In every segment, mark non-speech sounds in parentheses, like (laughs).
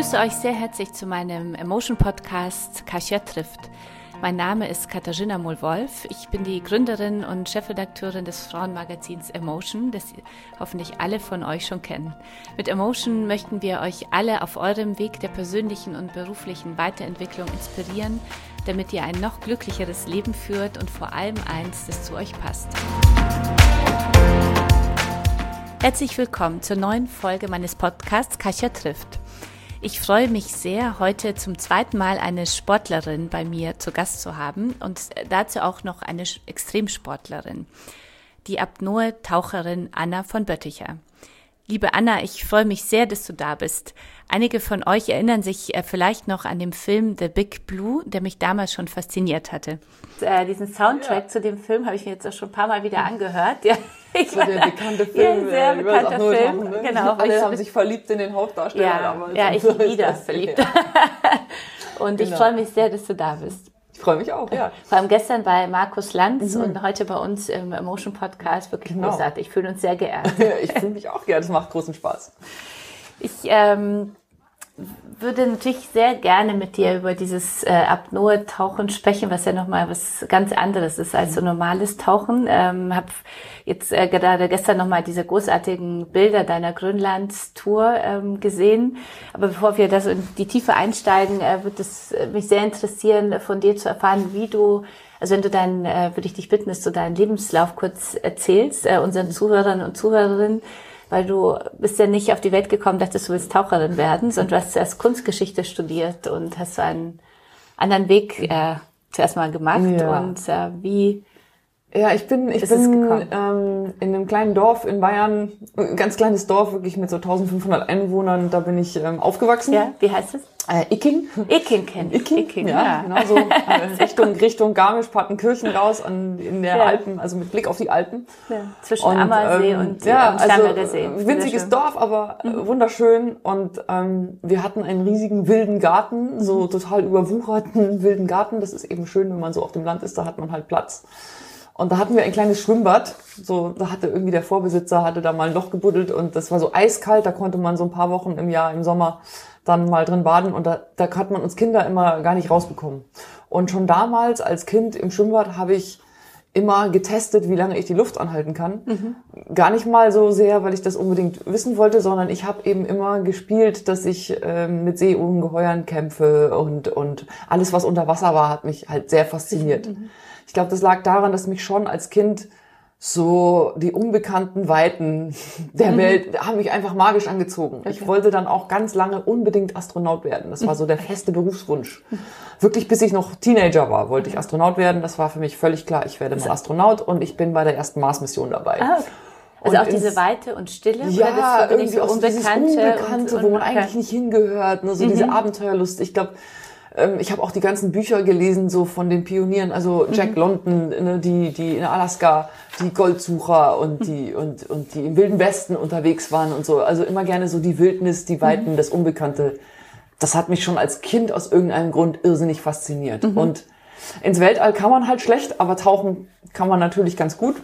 begrüße euch sehr herzlich zu meinem Emotion Podcast Kasia trifft. Mein Name ist Katharina Mohl-Wolf. Ich bin die Gründerin und Chefredakteurin des Frauenmagazins Emotion, das hoffentlich alle von euch schon kennen. Mit Emotion möchten wir euch alle auf eurem Weg der persönlichen und beruflichen Weiterentwicklung inspirieren, damit ihr ein noch glücklicheres Leben führt und vor allem eins, das zu euch passt. Herzlich willkommen zur neuen Folge meines Podcasts Kasia trifft. Ich freue mich sehr, heute zum zweiten Mal eine Sportlerin bei mir zu Gast zu haben und dazu auch noch eine Extremsportlerin, die Apnoe-Taucherin Anna von Bötticher. Liebe Anna, ich freue mich sehr, dass du da bist. Einige von euch erinnern sich äh, vielleicht noch an den Film The Big Blue, der mich damals schon fasziniert hatte. Äh, diesen Soundtrack ja. zu dem Film habe ich mir jetzt auch schon ein paar Mal wieder angehört. Ja, ich so der bekannte Film. Ja, sehr bekannter Film. Haben, ne? Genau. Alle haben sich verliebt in den Hauptdarsteller ja, damals. Ja, ich wieder (laughs) verliebt. Ja. Und genau. ich freue mich sehr, dass du da bist. Ich freue mich auch, ja. Vor allem gestern bei Markus Lanz mhm. und heute bei uns im Emotion Podcast. Wirklich genau. großartig. Ich fühle uns sehr geehrt. (laughs) ich fühle mich auch geehrt. Es macht großen Spaß. Ich ähm, würde natürlich sehr gerne mit dir über dieses äh, Apnoe-Tauchen sprechen, was ja nochmal was ganz anderes ist als so normales Tauchen. Ähm, habe jetzt äh, gerade gestern nochmal diese großartigen Bilder deiner Grönland-Tour ähm, gesehen. Aber bevor wir das in die Tiefe einsteigen, äh, würde es äh, mich sehr interessieren, von dir zu erfahren, wie du also wenn du dann, äh, würde ich dich bitten, dass du deinen Lebenslauf kurz erzählst, äh, unseren Zuhörern und Zuhörerinnen, weil du bist ja nicht auf die Welt gekommen, dachtest du willst Taucherin werden, sondern du hast zuerst Kunstgeschichte studiert und hast so einen anderen Weg äh, zuerst mal gemacht. Ja. Und äh, wie ja, ich bin, ich bin ähm, in einem kleinen Dorf in Bayern, ein ganz kleines Dorf, wirklich mit so 1500 Einwohnern, da bin ich ähm, aufgewachsen. Ja, wie heißt es? Äh, Icking. Icking kennt Icking, Icking, ja, ja. genau so. Äh, (laughs) Richtung, Richtung Garmisch-Partenkirchen raus an, in der ja. Alpen, also mit Blick auf die Alpen. Ja, zwischen und, Ammersee ähm, und ja, äh, also, See. Winziges Dorf, aber mhm. wunderschön. Und ähm, wir hatten einen riesigen wilden Garten, so mhm. total überwucherten (laughs) wilden Garten. Das ist eben schön, wenn man so auf dem Land ist, da hat man halt Platz. Und da hatten wir ein kleines Schwimmbad. So, da hatte irgendwie der Vorbesitzer hatte da mal ein Loch gebuddelt und das war so eiskalt. Da konnte man so ein paar Wochen im Jahr im Sommer dann mal drin baden und da, da hat man uns Kinder immer gar nicht rausbekommen. Und schon damals als Kind im Schwimmbad habe ich immer getestet, wie lange ich die Luft anhalten kann. Mhm. Gar nicht mal so sehr, weil ich das unbedingt wissen wollte, sondern ich habe eben immer gespielt, dass ich ähm, mit Seeungeheuern kämpfe und, und alles, was unter Wasser war, hat mich halt sehr fasziniert. Mhm. Ich glaube, das lag daran, dass mich schon als Kind so die unbekannten Weiten (laughs) der mhm. Welt haben mich einfach magisch angezogen. Okay. Ich wollte dann auch ganz lange unbedingt Astronaut werden. Das war so der (laughs) feste Berufswunsch. Wirklich bis ich noch Teenager war, wollte ich Astronaut werden. Das war für mich völlig klar, ich werde mal Astronaut und ich bin bei der ersten Mars-Mission dabei. Ah, okay. Also und auch diese Weite und Stille? Ja, irgendwie so auch Unbekannte, Unbekannte und, und, wo man eigentlich nicht hingehört. Ne? So mhm. diese Abenteuerlust. Ich glaube, ich habe auch die ganzen Bücher gelesen, so von den Pionieren, also Jack mhm. London, ne, die, die in Alaska, die Goldsucher und die, und, und die im Wilden Westen unterwegs waren und so. Also immer gerne so die Wildnis, die Weiten, mhm. das Unbekannte. Das hat mich schon als Kind aus irgendeinem Grund irrsinnig fasziniert. Mhm. Und ins Weltall kann man halt schlecht, aber tauchen kann man natürlich ganz gut.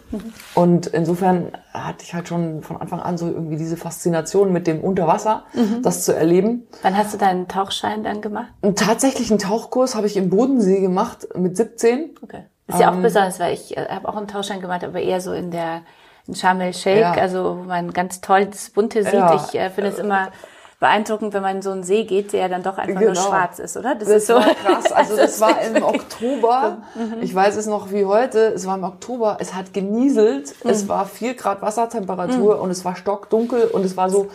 Und insofern hatte ich halt schon von Anfang an so irgendwie diese Faszination mit dem Unterwasser, mhm. das zu erleben. Wann hast du deinen Tauchschein dann gemacht? Einen tatsächlichen Tauchkurs habe ich im Bodensee gemacht mit 17. Okay. Ist ja auch ähm, besonders, weil ich äh, habe auch einen Tauchschein gemacht, aber eher so in der in Sharm el Sheikh, ja. also wo man ganz toll das Bunte sieht. Ja. Ich äh, finde es immer beeindruckend, wenn man in so einen See geht, der dann doch einfach genau. nur schwarz ist, oder? Das, das ist so (laughs) krass. Also das, das war im Oktober. Mhm. Ich weiß es noch wie heute. Es war im Oktober. Es hat genieselt. Mhm. Es war vier Grad Wassertemperatur mhm. und es war stockdunkel und es war so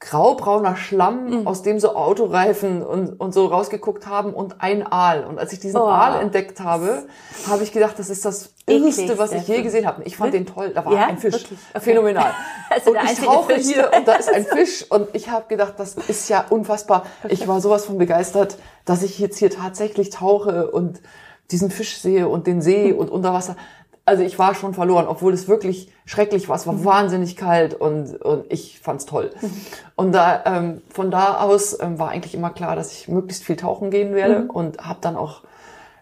graubrauner Schlamm, mhm. aus dem so Autoreifen und, und so rausgeguckt haben und ein Aal. Und als ich diesen oh. Aal entdeckt habe, habe ich gedacht, das ist das Irrste, was ich je gesehen habe. Ich fand den toll. Da war ja? ein Fisch. Okay. Phänomenal. (laughs) Also und ich tauche Fisch. hier und da ist ein Fisch und ich habe gedacht, das ist ja unfassbar. Ich war sowas von begeistert, dass ich jetzt hier tatsächlich tauche und diesen Fisch sehe und den See und unter Wasser also ich war schon verloren, obwohl es wirklich schrecklich war. Es war mhm. wahnsinnig kalt und, und ich fand's toll. Mhm. (laughs) Und da, ähm, von da aus ähm, war eigentlich immer klar, dass ich möglichst viel tauchen gehen werde mhm. und habe dann auch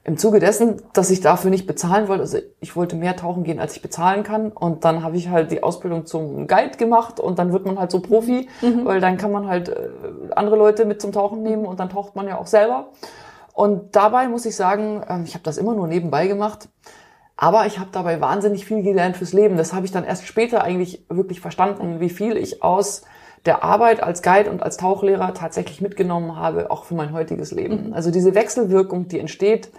im Zuge dessen, dass ich dafür nicht bezahlen wollte, also ich wollte mehr tauchen gehen, als ich bezahlen kann. Und dann habe ich halt die Ausbildung zum Guide gemacht und dann wird man halt so Profi, mhm. weil dann kann man halt äh, andere Leute mit zum Tauchen nehmen und dann taucht man ja auch selber. Und dabei muss ich sagen, ähm, ich habe das immer nur nebenbei gemacht. Aber ich habe dabei wahnsinnig viel gelernt fürs Leben. Das habe ich dann erst später eigentlich wirklich verstanden, wie viel ich aus der Arbeit als Guide und als Tauchlehrer tatsächlich mitgenommen habe, auch für mein heutiges Leben. Mhm. Also diese Wechselwirkung, die entsteht,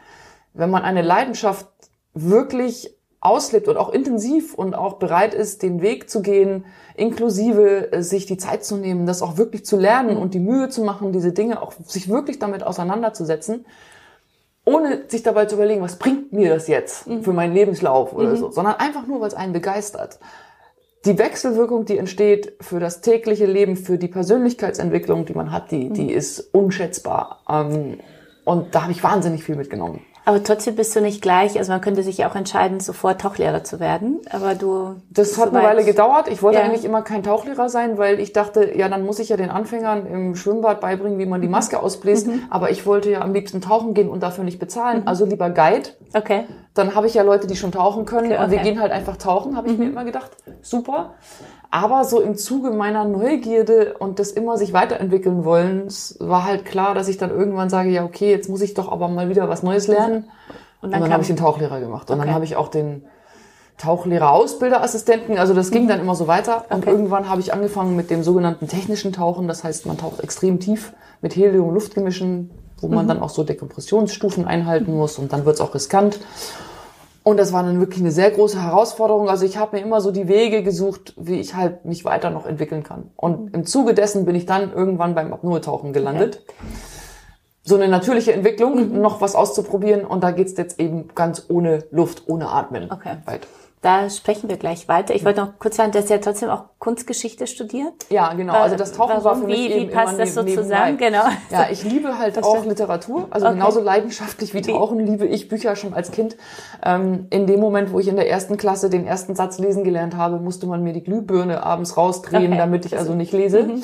wenn man eine Leidenschaft wirklich auslebt und auch intensiv und auch bereit ist, den Weg zu gehen, inklusive äh, sich die Zeit zu nehmen, das auch wirklich zu lernen mhm. und die Mühe zu machen, diese Dinge auch sich wirklich damit auseinanderzusetzen, ohne sich dabei zu überlegen, was bringt mir das jetzt mhm. für meinen Lebenslauf oder mhm. so, sondern einfach nur, weil es einen begeistert. Die Wechselwirkung, die entsteht für das tägliche Leben, für die Persönlichkeitsentwicklung, die man hat, die, die mhm. ist unschätzbar. Ähm, und da habe ich wahnsinnig viel mitgenommen. Aber trotzdem bist du nicht gleich, also man könnte sich ja auch entscheiden, sofort Tauchlehrer zu werden, aber du... Das hat eine Weile gedauert. Ich wollte ja. eigentlich immer kein Tauchlehrer sein, weil ich dachte, ja, dann muss ich ja den Anfängern im Schwimmbad beibringen, wie man die mhm. Maske ausbläst. Mhm. Aber ich wollte ja am liebsten tauchen gehen und dafür nicht bezahlen. Mhm. Also lieber Guide. Okay. Dann habe ich ja Leute, die schon tauchen können okay, und wir gehen halt einfach tauchen, habe ich mir mhm. immer gedacht. Super. Aber so im Zuge meiner Neugierde und des immer sich weiterentwickeln wollens war halt klar, dass ich dann irgendwann sage, ja, okay, jetzt muss ich doch aber mal wieder was Neues lernen. Und dann, dann habe ich den Tauchlehrer gemacht. Und okay. dann habe ich auch den Tauchlehrer Ausbilderassistenten, also das ging mhm. dann immer so weiter. Und okay. irgendwann habe ich angefangen mit dem sogenannten technischen Tauchen. Das heißt, man taucht extrem tief mit Helium-Luftgemischen, wo man mhm. dann auch so Dekompressionsstufen einhalten muss und dann wird's auch riskant. Und das war dann wirklich eine sehr große Herausforderung. Also ich habe mir immer so die Wege gesucht, wie ich halt mich weiter noch entwickeln kann. Und im Zuge dessen bin ich dann irgendwann beim Apnoe-Tauchen gelandet. Okay. So eine natürliche Entwicklung, mhm. noch was auszuprobieren. Und da geht's jetzt eben ganz ohne Luft, ohne Atmen okay. weiter. Da sprechen wir gleich weiter. Ich wollte noch kurz sagen, dass ja trotzdem auch Kunstgeschichte studiert. Ja, genau. Also das Tauchen Warum, war für mich wie, eben wie passt immer das so zusammen? Genau. Ja, ich liebe halt auch Literatur. Also okay. genauso leidenschaftlich wie Tauchen liebe ich Bücher schon als Kind. Ähm, in dem Moment, wo ich in der ersten Klasse den ersten Satz lesen gelernt habe, musste man mir die Glühbirne abends rausdrehen, okay. damit ich also nicht lese. Mhm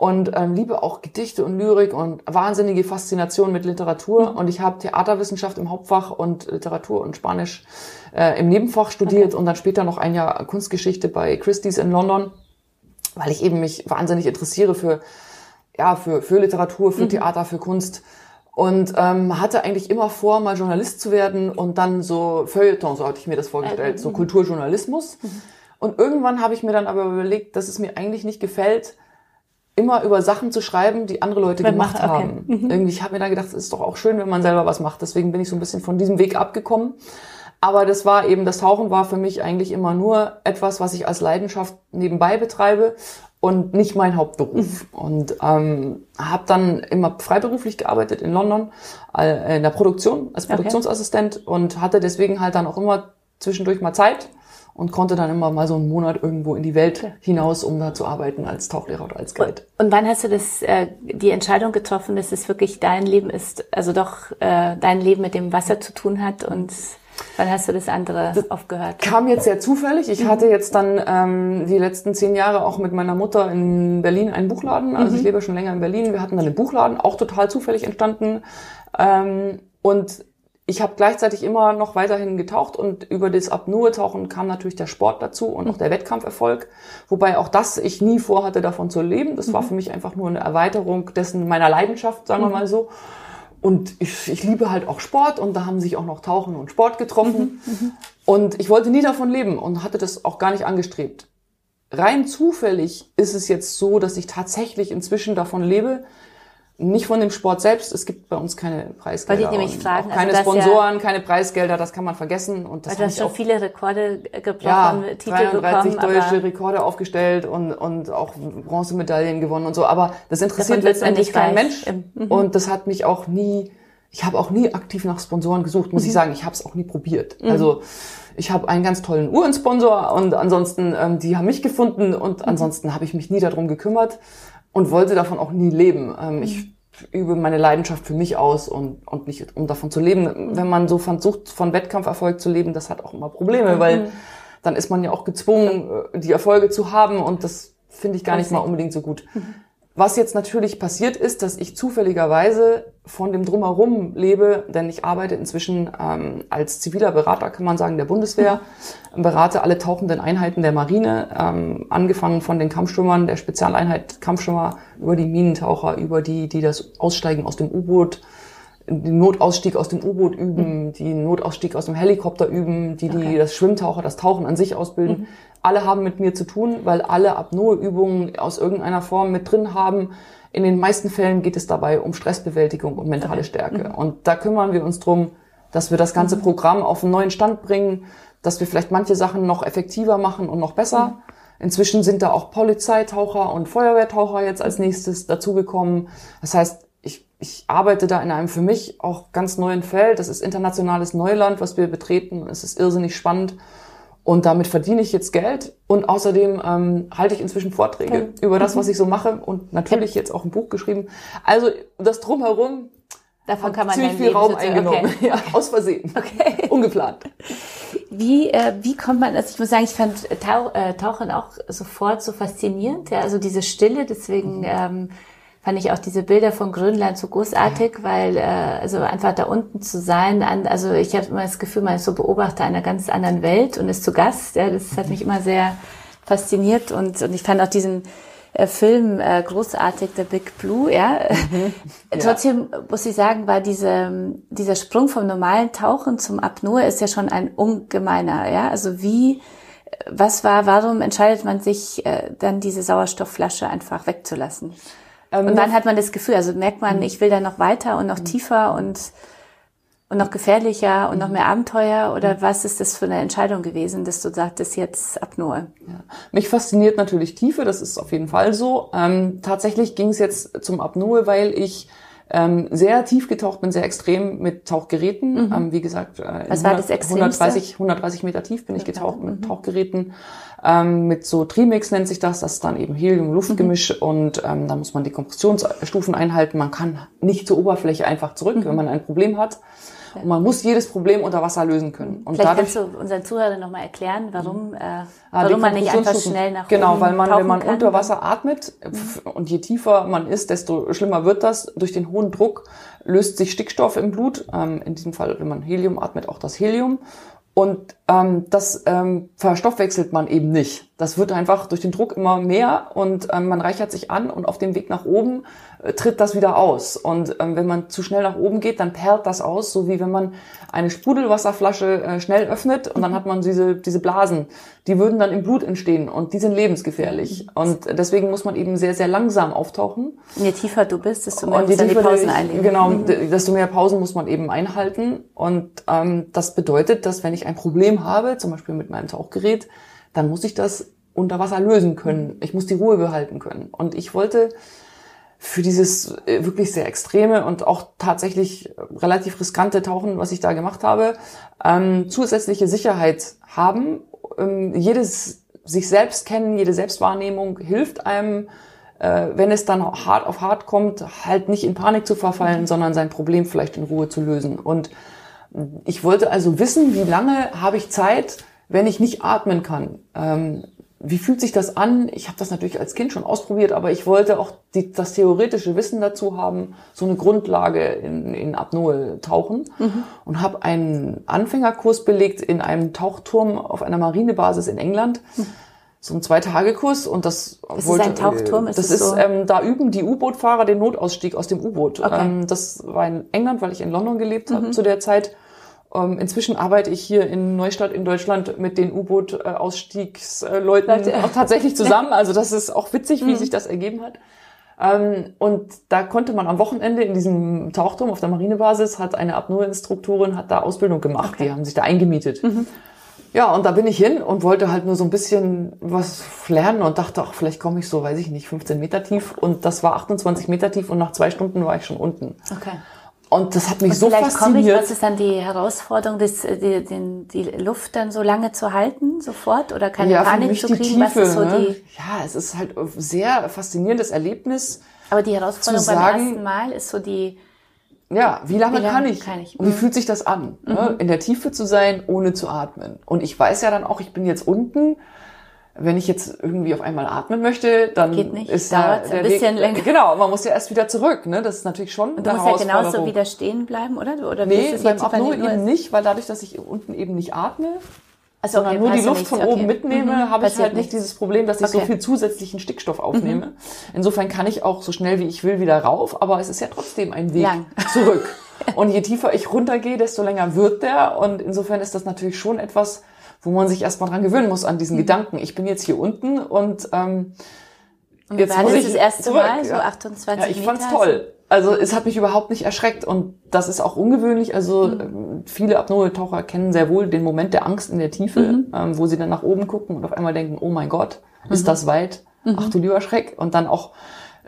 und ähm, liebe auch Gedichte und Lyrik und wahnsinnige Faszination mit Literatur. Mhm. Und ich habe Theaterwissenschaft im Hauptfach und Literatur und Spanisch äh, im Nebenfach studiert okay. und dann später noch ein Jahr Kunstgeschichte bei Christie's in London, weil ich eben mich wahnsinnig interessiere für ja für für Literatur, für mhm. Theater, für Kunst und ähm, hatte eigentlich immer vor, mal Journalist zu werden und dann so Feuilleton, so hatte ich mir das vorgestellt, also, so Kulturjournalismus. Mhm. Und irgendwann habe ich mir dann aber überlegt, dass es mir eigentlich nicht gefällt, immer über Sachen zu schreiben, die andere Leute Wenn gemacht okay. haben. Mhm. Irgendwie, ich habe mir dann gedacht, es ist doch auch schön, wenn man selber was macht. Deswegen bin ich so ein bisschen von diesem Weg abgekommen. Aber das war eben, das Tauchen war für mich eigentlich immer nur etwas, was ich als Leidenschaft nebenbei betreibe und nicht mein Hauptberuf. Mhm. Und ähm, habe dann immer freiberuflich gearbeitet in London äh, in der Produktion als Produktionsassistent okay. und hatte deswegen halt dann auch immer zwischendurch mal Zeit und konnte dann immer mal so einen Monat irgendwo in die Welt hinaus, um da zu arbeiten als Tauchlehrer oder als Guide. Und wann hast du das, äh, die Entscheidung getroffen, dass es wirklich dein Leben ist, also doch äh, dein Leben mit dem Wasser zu tun hat und Wann hast du das andere das aufgehört? Kam jetzt sehr zufällig. Ich mhm. hatte jetzt dann ähm, die letzten zehn Jahre auch mit meiner Mutter in Berlin einen Buchladen. Also mhm. ich lebe schon länger in Berlin. Wir hatten dann einen Buchladen, auch total zufällig entstanden. Ähm, und ich habe gleichzeitig immer noch weiterhin getaucht und über das Apnoe-Tauchen kam natürlich der Sport dazu und auch der Wettkampferfolg. Wobei auch das ich nie vorhatte, davon zu leben. Das war mhm. für mich einfach nur eine Erweiterung dessen meiner Leidenschaft, sagen wir mhm. mal so. Und ich, ich liebe halt auch Sport und da haben sich auch noch Tauchen und Sport getroffen. Mhm. Und ich wollte nie davon leben und hatte das auch gar nicht angestrebt. Rein zufällig ist es jetzt so, dass ich tatsächlich inzwischen davon lebe, nicht von dem Sport selbst. Es gibt bei uns keine Preisgelder. Wollte ich nämlich fragen. keine also Sponsoren, ja, keine Preisgelder, das kann man vergessen. Und das also hast schon viele Rekorde gebrochen, ja, Titel 33 bekommen, deutsche Rekorde aufgestellt und, und auch Bronzemedaillen gewonnen und so. Aber das interessiert letztendlich kein Mensch. Mhm. Und das hat mich auch nie, ich habe auch nie aktiv nach Sponsoren gesucht, muss mhm. ich sagen. Ich habe es auch nie probiert. Mhm. Also ich habe einen ganz tollen Uhrensponsor und ansonsten, ähm, die haben mich gefunden und mhm. ansonsten habe ich mich nie darum gekümmert und wollte davon auch nie leben. Ähm, ich mhm. übe meine Leidenschaft für mich aus und, und nicht um davon zu leben. Wenn man so versucht, von Wettkampferfolg zu leben, das hat auch immer Probleme, weil mhm. dann ist man ja auch gezwungen, äh, die Erfolge zu haben und das finde ich gar nicht mal unbedingt so gut. Was jetzt natürlich passiert ist, dass ich zufälligerweise von dem Drumherum lebe, denn ich arbeite inzwischen ähm, als ziviler Berater, kann man sagen, der Bundeswehr, (laughs) berate alle tauchenden Einheiten der Marine, ähm, angefangen von den Kampfstürmern, der Spezialeinheit Kampfstürmer, über die Minentaucher, über die, die das Aussteigen aus dem U-Boot, den Notausstieg aus dem U-Boot üben, mhm. die Notausstieg aus dem Helikopter üben, die, die okay. das Schwimmtaucher, das Tauchen an sich ausbilden. Mhm. Alle haben mit mir zu tun, weil alle Apnoe-Übungen aus irgendeiner Form mit drin haben. In den meisten Fällen geht es dabei um Stressbewältigung und mentale Stärke. Mhm. Und da kümmern wir uns drum, dass wir das ganze mhm. Programm auf einen neuen Stand bringen, dass wir vielleicht manche Sachen noch effektiver machen und noch besser. Mhm. Inzwischen sind da auch Polizeitaucher und Feuerwehrtaucher jetzt als nächstes dazugekommen. Das heißt, ich, arbeite da in einem für mich auch ganz neuen Feld. Das ist internationales Neuland, was wir betreten. Es ist irrsinnig spannend. Und damit verdiene ich jetzt Geld und außerdem ähm, halte ich inzwischen Vorträge okay. über das, was mhm. ich so mache und natürlich jetzt auch ein Buch geschrieben. Also das drumherum Davon kann man ziemlich viel Raum eingenommen, okay. ja, aus Versehen, okay. (laughs) ungeplant. Wie äh, wie kommt man? Also ich muss sagen, ich fand Tauch, äh, Tauchen auch sofort so faszinierend. Ja, also diese Stille. Deswegen mhm. ähm, fand ich auch diese Bilder von Grönland so großartig, weil äh, also einfach da unten zu sein, an, also ich habe immer das Gefühl, man ist so Beobachter einer ganz anderen Welt und ist zu Gast. Ja, das hat mich immer sehr fasziniert und, und ich fand auch diesen äh, Film äh, großartig, The Big Blue, ja. Mhm. (laughs) Trotzdem muss ich sagen, war diese, dieser Sprung vom normalen Tauchen zum Apnoe ist ja schon ein ungemeiner, ja. Also wie, was war, warum entscheidet man sich äh, dann diese Sauerstoffflasche einfach wegzulassen? Ähm, und dann hat man das Gefühl, also merkt man, mhm. ich will da noch weiter und noch mhm. tiefer und, und noch gefährlicher und noch mhm. mehr Abenteuer? Oder was ist das für eine Entscheidung gewesen, dass du sagtest, jetzt Apnoe? Ja. Mich fasziniert natürlich Tiefe, das ist auf jeden Fall so. Ähm, tatsächlich ging es jetzt zum Apnoe, weil ich ähm, sehr tief getaucht bin, sehr extrem mit Tauchgeräten. Mhm. Ähm, wie gesagt, äh, Was war das 130, 130 Meter tief bin ich getaucht mit mhm. Tauchgeräten. Ähm, mit so Trimix nennt sich das, das ist dann eben Helium-Luftgemisch mhm. und ähm, da muss man die Kompressionsstufen einhalten. Man kann nicht zur Oberfläche einfach zurück, mhm. wenn man ein Problem hat. Und man muss jedes Problem unter Wasser lösen können. Und Vielleicht dadurch, kannst du unseren Zuhörern nochmal erklären, warum, äh, ah, warum man nicht einfach schnell nach Genau, oben weil man, wenn man kann. unter Wasser atmet mhm. und je tiefer man ist, desto schlimmer wird das. Durch den hohen Druck löst sich Stickstoff im Blut, ähm, in diesem Fall, wenn man Helium atmet, auch das Helium. Und ähm, das ähm, verstoffwechselt man eben nicht. Das wird einfach durch den Druck immer mehr und ähm, man reichert sich an und auf dem Weg nach oben tritt das wieder aus. Und ähm, wenn man zu schnell nach oben geht, dann perlt das aus, so wie wenn man eine Sprudelwasserflasche äh, schnell öffnet und dann hat man diese, diese Blasen. Die würden dann im Blut entstehen und die sind lebensgefährlich. Und deswegen muss man eben sehr, sehr langsam auftauchen. Je tiefer du bist, desto mehr musst du die Pausen einlegen. Genau, mhm. desto mehr Pausen muss man eben einhalten. Und ähm, das bedeutet, dass wenn ich ein Problem habe, zum Beispiel mit meinem Tauchgerät, dann muss ich das unter Wasser lösen können. Ich muss die Ruhe behalten können. Und ich wollte für dieses äh, wirklich sehr extreme und auch tatsächlich relativ riskante Tauchen, was ich da gemacht habe, ähm, zusätzliche Sicherheit haben. Ähm, jedes sich selbst kennen, jede Selbstwahrnehmung hilft einem, äh, wenn es dann hart auf hart kommt, halt nicht in Panik zu verfallen, sondern sein Problem vielleicht in Ruhe zu lösen. Und ich wollte also wissen, wie lange habe ich Zeit, wenn ich nicht atmen kann. Ähm, wie fühlt sich das an? Ich habe das natürlich als Kind schon ausprobiert, aber ich wollte auch die, das theoretische Wissen dazu haben, so eine Grundlage in, in Apnoe tauchen mhm. und habe einen Anfängerkurs belegt in einem Tauchturm auf einer Marinebasis in England. Mhm. So ein Zwei-Tage-Kurs und das ist wollte, ein Tauchturm. Ist das ist, so? ähm, da üben die U-Boot-Fahrer den Notausstieg aus dem U-Boot. Okay. Ähm, das war in England, weil ich in London gelebt mhm. habe zu der Zeit. Ähm, inzwischen arbeite ich hier in Neustadt in Deutschland mit den U-Boot-Ausstiegsleuten auch tatsächlich zusammen. Also das ist auch witzig, wie mhm. sich das ergeben hat. Ähm, und da konnte man am Wochenende in diesem Tauchturm auf der Marinebasis, hat eine Apnoe-Instruktorin, hat da Ausbildung gemacht. Okay. Die haben sich da eingemietet. Mhm. Ja, und da bin ich hin und wollte halt nur so ein bisschen was lernen und dachte, ach, vielleicht komme ich so, weiß ich nicht, 15 Meter tief. Und das war 28 Meter tief und nach zwei Stunden war ich schon unten. Okay. Und das hat mich und so vielleicht fasziniert. Komme ich, was ist dann die Herausforderung, das, äh, die, die, die Luft dann so lange zu halten, sofort? Oder keine ja, Panik zu kriegen? Tiefe, was ist so ne? die ja, es ist halt ein sehr faszinierendes Erlebnis. Aber die Herausforderung beim sagen, ersten Mal ist so die, ja, wie lange, wie lange kann, ich? kann, ich? Und wie mhm. fühlt sich das an, ne? mhm. ne? in der Tiefe zu sein, ohne zu atmen? Und ich weiß ja dann auch, ich bin jetzt unten wenn ich jetzt irgendwie auf einmal atmen möchte, dann Geht nicht. ist Dauert der ein bisschen Weg, länger. Genau, man muss ja erst wieder zurück. Ne? Das ist natürlich schon Und du musst ja genauso wieder stehen bleiben, oder? Oder Nee, beim Apnoe nur- eben nicht, weil dadurch, dass ich unten eben nicht atme, Also, sondern okay, nur die Luft nichts, von okay. oben mitnehme, Mhm, habe ich halt nicht nichts. dieses Problem, dass ich so Okay. Mhm. viel zusätzlichen Stickstoff aufnehme. Insofern kann ich auch so schnell wie ich will wieder rauf, aber es ist ja trotzdem ein Weg Lang. (laughs) zurück. (laughs) Und je tiefer ich runtergehe, desto länger wird der. Und insofern ist das natürlich schon etwas, wo man sich erstmal dran gewöhnen muss an diesen Mhm. Gedanken. Ich bin jetzt hier unten und ähm, Jetzt war das das erste zurück, Mal, so ja. 28 Ja, ich Meter? fand's toll. Also es hat mich überhaupt nicht erschreckt und das ist auch ungewöhnlich. Also ähm, viele Apnoe-Taucher kennen sehr wohl den Moment der Angst in der Tiefe, ähm, wo sie dann nach oben gucken und auf einmal denken, oh mein Gott, ist das weit? Ach du lieber Schreck. Und dann auch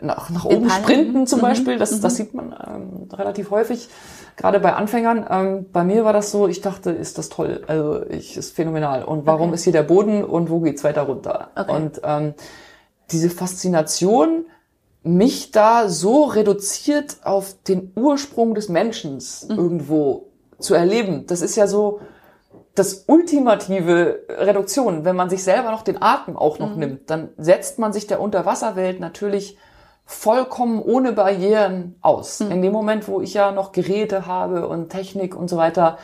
nach, nach oben sprinten zum Beispiel, das, das sieht man ähm, relativ häufig, gerade bei Anfängern. Ähm, bei mir war das so, ich dachte, ist das toll, also ich ist phänomenal. Und warum Okay. ist hier der Boden und wo geht's weiter runter? Okay. Und ähm, diese Faszination, mich da so reduziert auf den Ursprung des Menschen irgendwo zu erleben, das ist ja so das ultimative Reduktion. Wenn man sich selber noch den Atem auch noch nimmt, dann setzt man sich der Unterwasserwelt natürlich vollkommen ohne Barrieren aus. In dem Moment, wo ich ja noch Geräte habe und Technik und so weiter,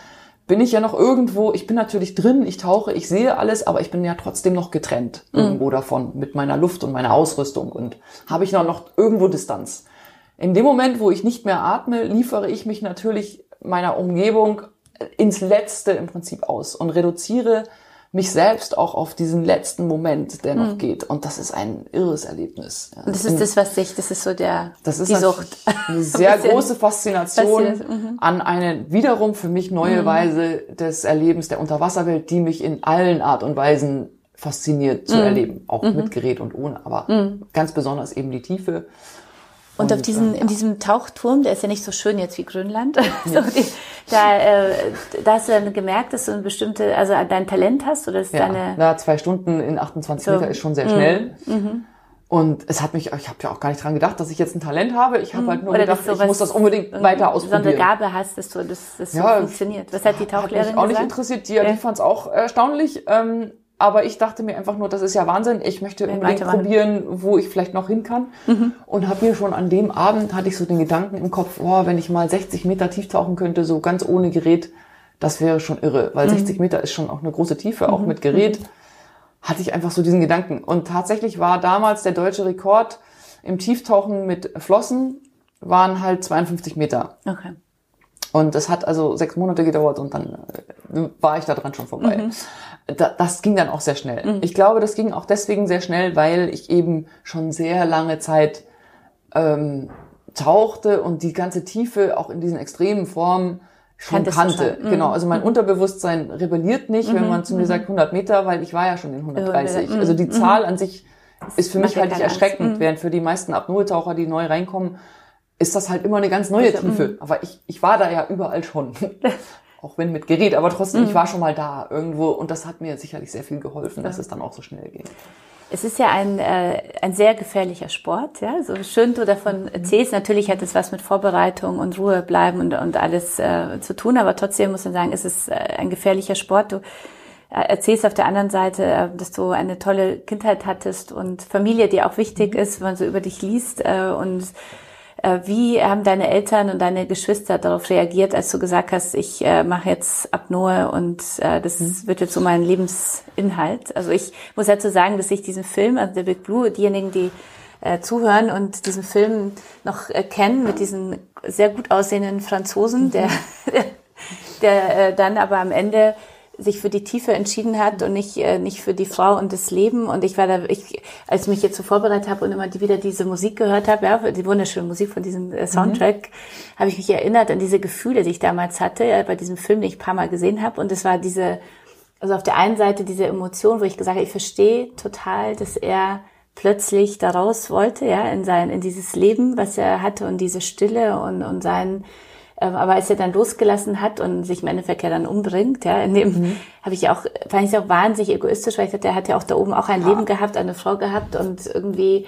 bin ich ja noch irgendwo, ich bin natürlich drin, ich tauche, ich sehe alles, aber ich bin ja trotzdem noch getrennt irgendwo davon mit meiner Luft und meiner Ausrüstung und habe ich noch, noch irgendwo Distanz. In dem Moment, wo ich nicht mehr atme, liefere ich mich natürlich meiner Umgebung ins Letzte im Prinzip aus und reduziere mich selbst auch auf diesen letzten Moment, der noch geht. Und das ist ein irres Erlebnis. Ja. Und das ist das, was sich, das ist so der, Das ist die Sucht. (laughs) eine sehr große Faszination mhm. an eine wiederum für mich neue Weise des Erlebens der Unterwasserwelt, die mich in allen Art und Weisen fasziniert Mhm. zu erleben, auch mit Gerät und ohne, aber ganz besonders eben die Tiefe. Und auf diesen, in diesem Tauchturm, der ist ja nicht so schön jetzt wie Grönland, (laughs) so die, da, äh, da hast du dann gemerkt, dass du eine bestimmte, also dein Talent hast oder dass Ja, deine, na, zwei Stunden in 28 So. Mhm. Meter ist schon sehr schnell. Und es hat mich, ich habe ja auch gar nicht dran gedacht, dass ich jetzt ein Talent habe. Ich habe halt nur oder gedacht, ich muss das unbedingt eine weiter ausprobieren. Gabe hast, dass du, dass das so Ja, funktioniert. Was hat die Hat Tauchlehrerin mich auch nicht gesagt? interessiert. Die, die fand es auch erstaunlich. Ähm, aber ich dachte mir einfach nur, das ist ja Wahnsinn. Ich möchte unbedingt weitermachen. probieren, wo ich vielleicht noch hin kann. Mhm. Und habe mir schon an dem Abend, hatte ich so den Gedanken im Kopf, oh, wenn ich mal 60 Meter tief tauchen könnte, so ganz ohne Gerät, das wäre schon irre. Mhm. Weil 60 Meter ist schon auch eine große Tiefe, auch mit Gerät. Hatte ich einfach so diesen Gedanken. Und tatsächlich war damals der deutsche Rekord im Tieftauchen mit Flossen, waren halt 52 Meter. Okay. Und es hat also sechs Monate gedauert und dann äh, war ich da dran schon vorbei. Da, das ging dann auch sehr schnell. Ich glaube, das ging auch deswegen sehr schnell, weil ich eben schon sehr lange Zeit ähm, tauchte und die ganze Tiefe auch in diesen extremen Formen schon Kanntest kannte. schon. Mhm. Genau, also mein Unterbewusstsein rebelliert nicht, wenn man zu mir sagt 100 Meter, weil ich war ja schon in 130. Mhm. Also die Zahl an sich ist für mich halt nicht erschreckend, während für die meisten Apnoe-Taucher, die neu reinkommen, ist das halt immer eine ganz neue Also, Tiefe. Aber ich, ich war da ja überall schon. (laughs) auch wenn mit Gerät, aber trotzdem, ich war schon mal da irgendwo und das hat mir sicherlich sehr viel geholfen, dass es dann auch so schnell ging. Es ist ja ein, äh, ein sehr gefährlicher Sport, ja. So schön du davon erzählst. Natürlich hat es was mit Vorbereitung und Ruhe bleiben und, und alles äh, zu tun, aber trotzdem muss man sagen, es ist äh, ein gefährlicher Sport. Du äh, erzählst auf der anderen Seite, äh, dass du eine tolle Kindheit hattest und Familie, die auch wichtig ist, wenn man so über dich liest. Äh, und wie haben deine Eltern und deine Geschwister darauf reagiert, als du gesagt hast, ich äh, mache jetzt Apnoe und äh, das wird jetzt so mein Lebensinhalt? Also ich muss dazu sagen, dass ich diesen Film, also der Big Blue, diejenigen, die äh, zuhören und diesen Film noch äh, kennen mit diesen sehr gut aussehenden Franzosen, der, (laughs) der, der äh, dann aber am Ende sich für die Tiefe entschieden hat und nicht äh, nicht für die Frau und das Leben. Und ich war da ich als ich mich jetzt so vorbereitet habe und immer die, wieder diese Musik gehört habe ja die wunderschöne Musik von diesem äh, Soundtrack habe ich mich erinnert an diese Gefühle die ich damals hatte äh, bei diesem Film den ich ein paar Mal gesehen habe. Und es war diese also auf der einen Seite diese Emotion wo ich gesagt habe ich verstehe total dass er plötzlich daraus wollte ja in sein in dieses Leben was er hatte und diese Stille und und sein aber als er dann losgelassen hat und sich im Endeffekt ja dann umbringt, ja, in dem Mhm. habe ich auch, fand ich auch wahnsinnig egoistisch, weil ich dachte, er hat ja auch da oben auch ein Leben gehabt, eine Frau gehabt und irgendwie,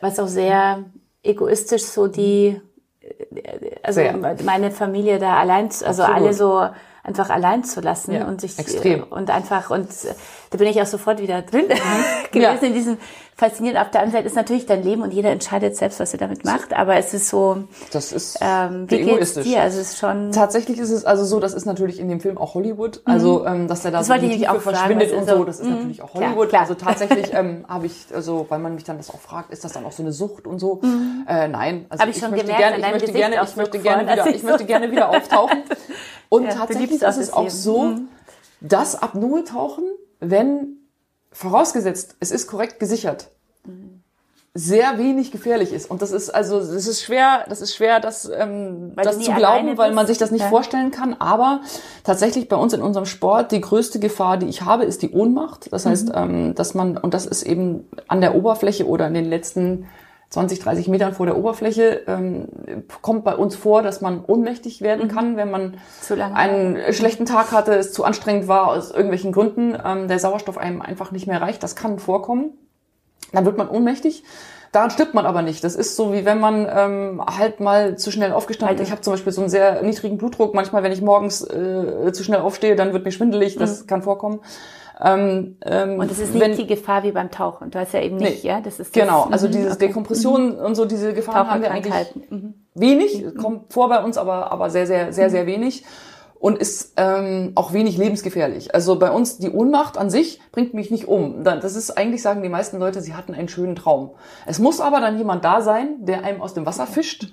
was auch sehr egoistisch so die, äh, also Sehr. meine Familie da allein, also Absolut. alle so einfach allein zu lassen Ja, und sich extrem. äh, und einfach und äh, da bin ich auch sofort wieder drin (laughs) gewesen Ja. in diesem faszinierend. Auf der anderen Seite ist natürlich dein Leben und jeder entscheidet selbst, was er damit macht. Aber es ist so, Das ist ähm, wie geht's dir? Also es ist schon Tatsächlich ist es also so, das ist natürlich in dem Film auch Hollywood. Also, ähm, dass der da Mhm. Das so ich die Tiefe verschwindet und so, so- das ist Mhm. natürlich auch Klar, Hollywood. klar. Also tatsächlich ähm, habe ich, also weil man mich dann das auch fragt, ist das dann auch so eine Sucht und so? Äh, nein, also Hab ich schon möchte gemerkt gerne, ich möchte Gesicht gerne, ich möchte gerne wieder, ich ich möchte gerne wieder auftauchen. (laughs) Und Ja, tatsächlich ist es auch so, Mhm. dass Apnoe-Tauchen, wenn vorausgesetzt, es ist korrekt gesichert, sehr wenig gefährlich ist. Und das ist also, das ist schwer, das ist schwer, das, ähm, Weil das zu glauben, weil man sich das nicht Ja. vorstellen kann. Aber tatsächlich bei uns in unserem Sport die größte Gefahr, die ich habe, ist die Ohnmacht. Das heißt, ähm, dass man, und das ist eben an der Oberfläche oder in den letzten 20, 30 Metern vor der Oberfläche, ähm, kommt bei uns vor, dass man ohnmächtig werden kann, wenn man Zu lange. einen schlechten Tag hatte, es zu anstrengend war, aus irgendwelchen Gründen, ähm, der Sauerstoff einem einfach nicht mehr reicht. Das kann vorkommen. Dann wird man ohnmächtig. Daran stirbt man aber nicht. Das ist so, wie wenn man ähm, halt mal zu schnell aufgestanden Weil ist. Ich habe zum Beispiel so einen sehr niedrigen Blutdruck. Manchmal, wenn ich morgens äh, zu schnell aufstehe, dann wird mir schwindelig. Das kann vorkommen. Ähm, ähm, Mhm. und es ist nicht wenn, die Gefahr wie beim Tauchen. Du hast ja eben nicht, Nee. ja, das ist das, Genau, also Mhm, dieses okay. Dekompression und so, diese Gefahren haben wir eigentlich. Mhm. wenig, kommt vor bei uns, aber, aber sehr, sehr, sehr, sehr wenig und ist ähm, auch wenig lebensgefährlich. Also bei uns die Ohnmacht an sich bringt mich nicht um. Da- Das ist eigentlich, sagen die meisten Leute, sie hatten einen schönen Traum. Es muss aber dann jemand da sein, der einem aus dem Wasser fischt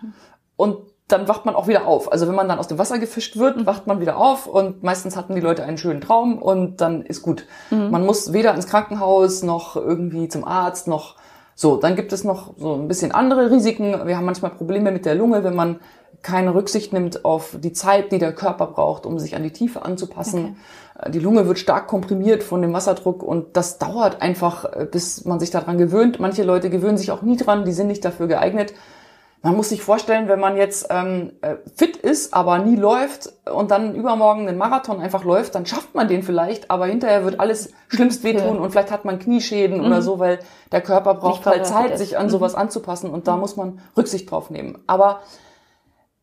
und dann wacht man auch wieder auf. Also wenn man dann aus dem Wasser gefischt wird, wacht man wieder auf und meistens hatten die Leute einen schönen Traum und dann ist gut. Man muss weder ins Krankenhaus noch irgendwie zum Arzt noch so. Dann gibt es noch so ein bisschen andere Risiken. Wir haben manchmal Probleme mit der Lunge, wenn man keine Rücksicht nimmt auf die Zeit, die der Körper braucht, um sich an die Tiefe anzupassen. Äh, Die Lunge wird stark komprimiert von dem Wasserdruck und das dauert einfach, äh, bis man sich daran gewöhnt. Manche Leute gewöhnen sich auch nie dran, die sind nicht dafür geeignet. Man muss sich vorstellen, wenn man jetzt ähm, äh, fit ist, aber nie läuft und dann übermorgen einen Marathon einfach läuft, dann schafft man den vielleicht, aber hinterher wird alles schlimmst wehtun Ja. und vielleicht hat man Knieschäden oder so, weil der Körper braucht halt Zeit, sich an sowas anzupassen und da muss man Rücksicht drauf nehmen. Aber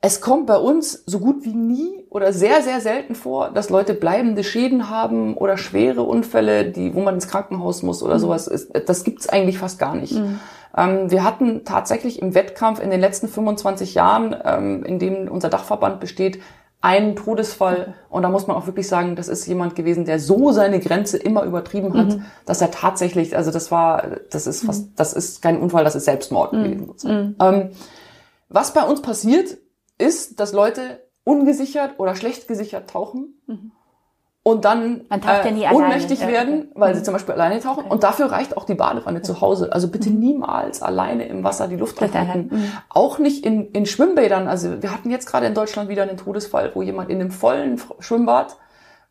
es kommt bei uns so gut wie nie oder sehr, sehr selten vor, dass Leute bleibende Schäden haben oder schwere Unfälle, die, wo man ins Krankenhaus muss oder sowas. Ist- Das gibt's eigentlich fast gar nicht. Ähm, wir hatten tatsächlich im Wettkampf in den letzten 25 Jahren, ähm, in dem unser Dachverband besteht, einen Todesfall. Und da muss man auch wirklich sagen, das ist jemand gewesen, der so seine Grenze immer übertrieben hat, dass er tatsächlich, also das war, das ist fast, das ist kein Unfall, das ist Selbstmord gewesen. sozusagen. Ähm, was bei uns passiert, ist, dass Leute ungesichert oder schlecht gesichert tauchen und dann alleine, ohnmächtig ja, werden, weil sie zum Beispiel alleine tauchen. Und dafür reicht auch die Badewanne zu Hause. Also bitte niemals alleine im Wasser die Luft anhalten. anhalten. Auch nicht in, in Schwimmbädern. Also wir hatten jetzt gerade in Deutschland wieder einen Todesfall, wo jemand in einem vollen Schwimmbad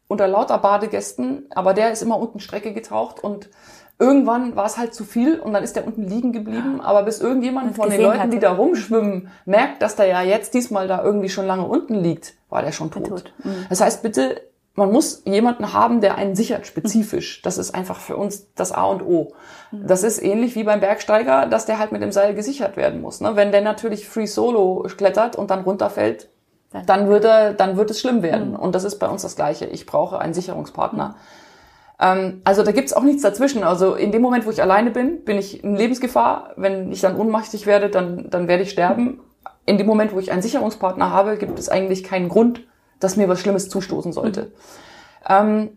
unter lauter Badegästen, aber der ist immer unten Strecke getaucht und irgendwann war es halt zu viel und dann ist der unten liegen geblieben, aber bis irgendjemand Und von den Leuten, die hatte. da rumschwimmen, merkt, dass der ja jetzt diesmal da irgendwie schon lange unten liegt, war der schon tot. tot. Mhm. Das heißt, bitte, man muss jemanden haben, der einen sichert, spezifisch. Das ist einfach für uns das A und O. Mhm. Das ist ähnlich wie beim Bergsteiger, dass der halt mit dem Seil gesichert werden muss. Ne? Wenn der natürlich Free Solo klettert und dann runterfällt, Dann- dann wird er, dann wird es schlimm werden. Und das ist bei uns das Gleiche. Ich brauche einen Sicherungspartner. Ähm, also da gibt's auch nichts dazwischen. Also in dem Moment, wo ich alleine bin, bin ich in Lebensgefahr. Wenn ich dann ohnmächtig werde, dann, dann werde ich sterben. In dem Moment, wo ich einen Sicherungspartner habe, gibt es eigentlich keinen Grund, dass mir was Schlimmes zustoßen sollte. Ähm,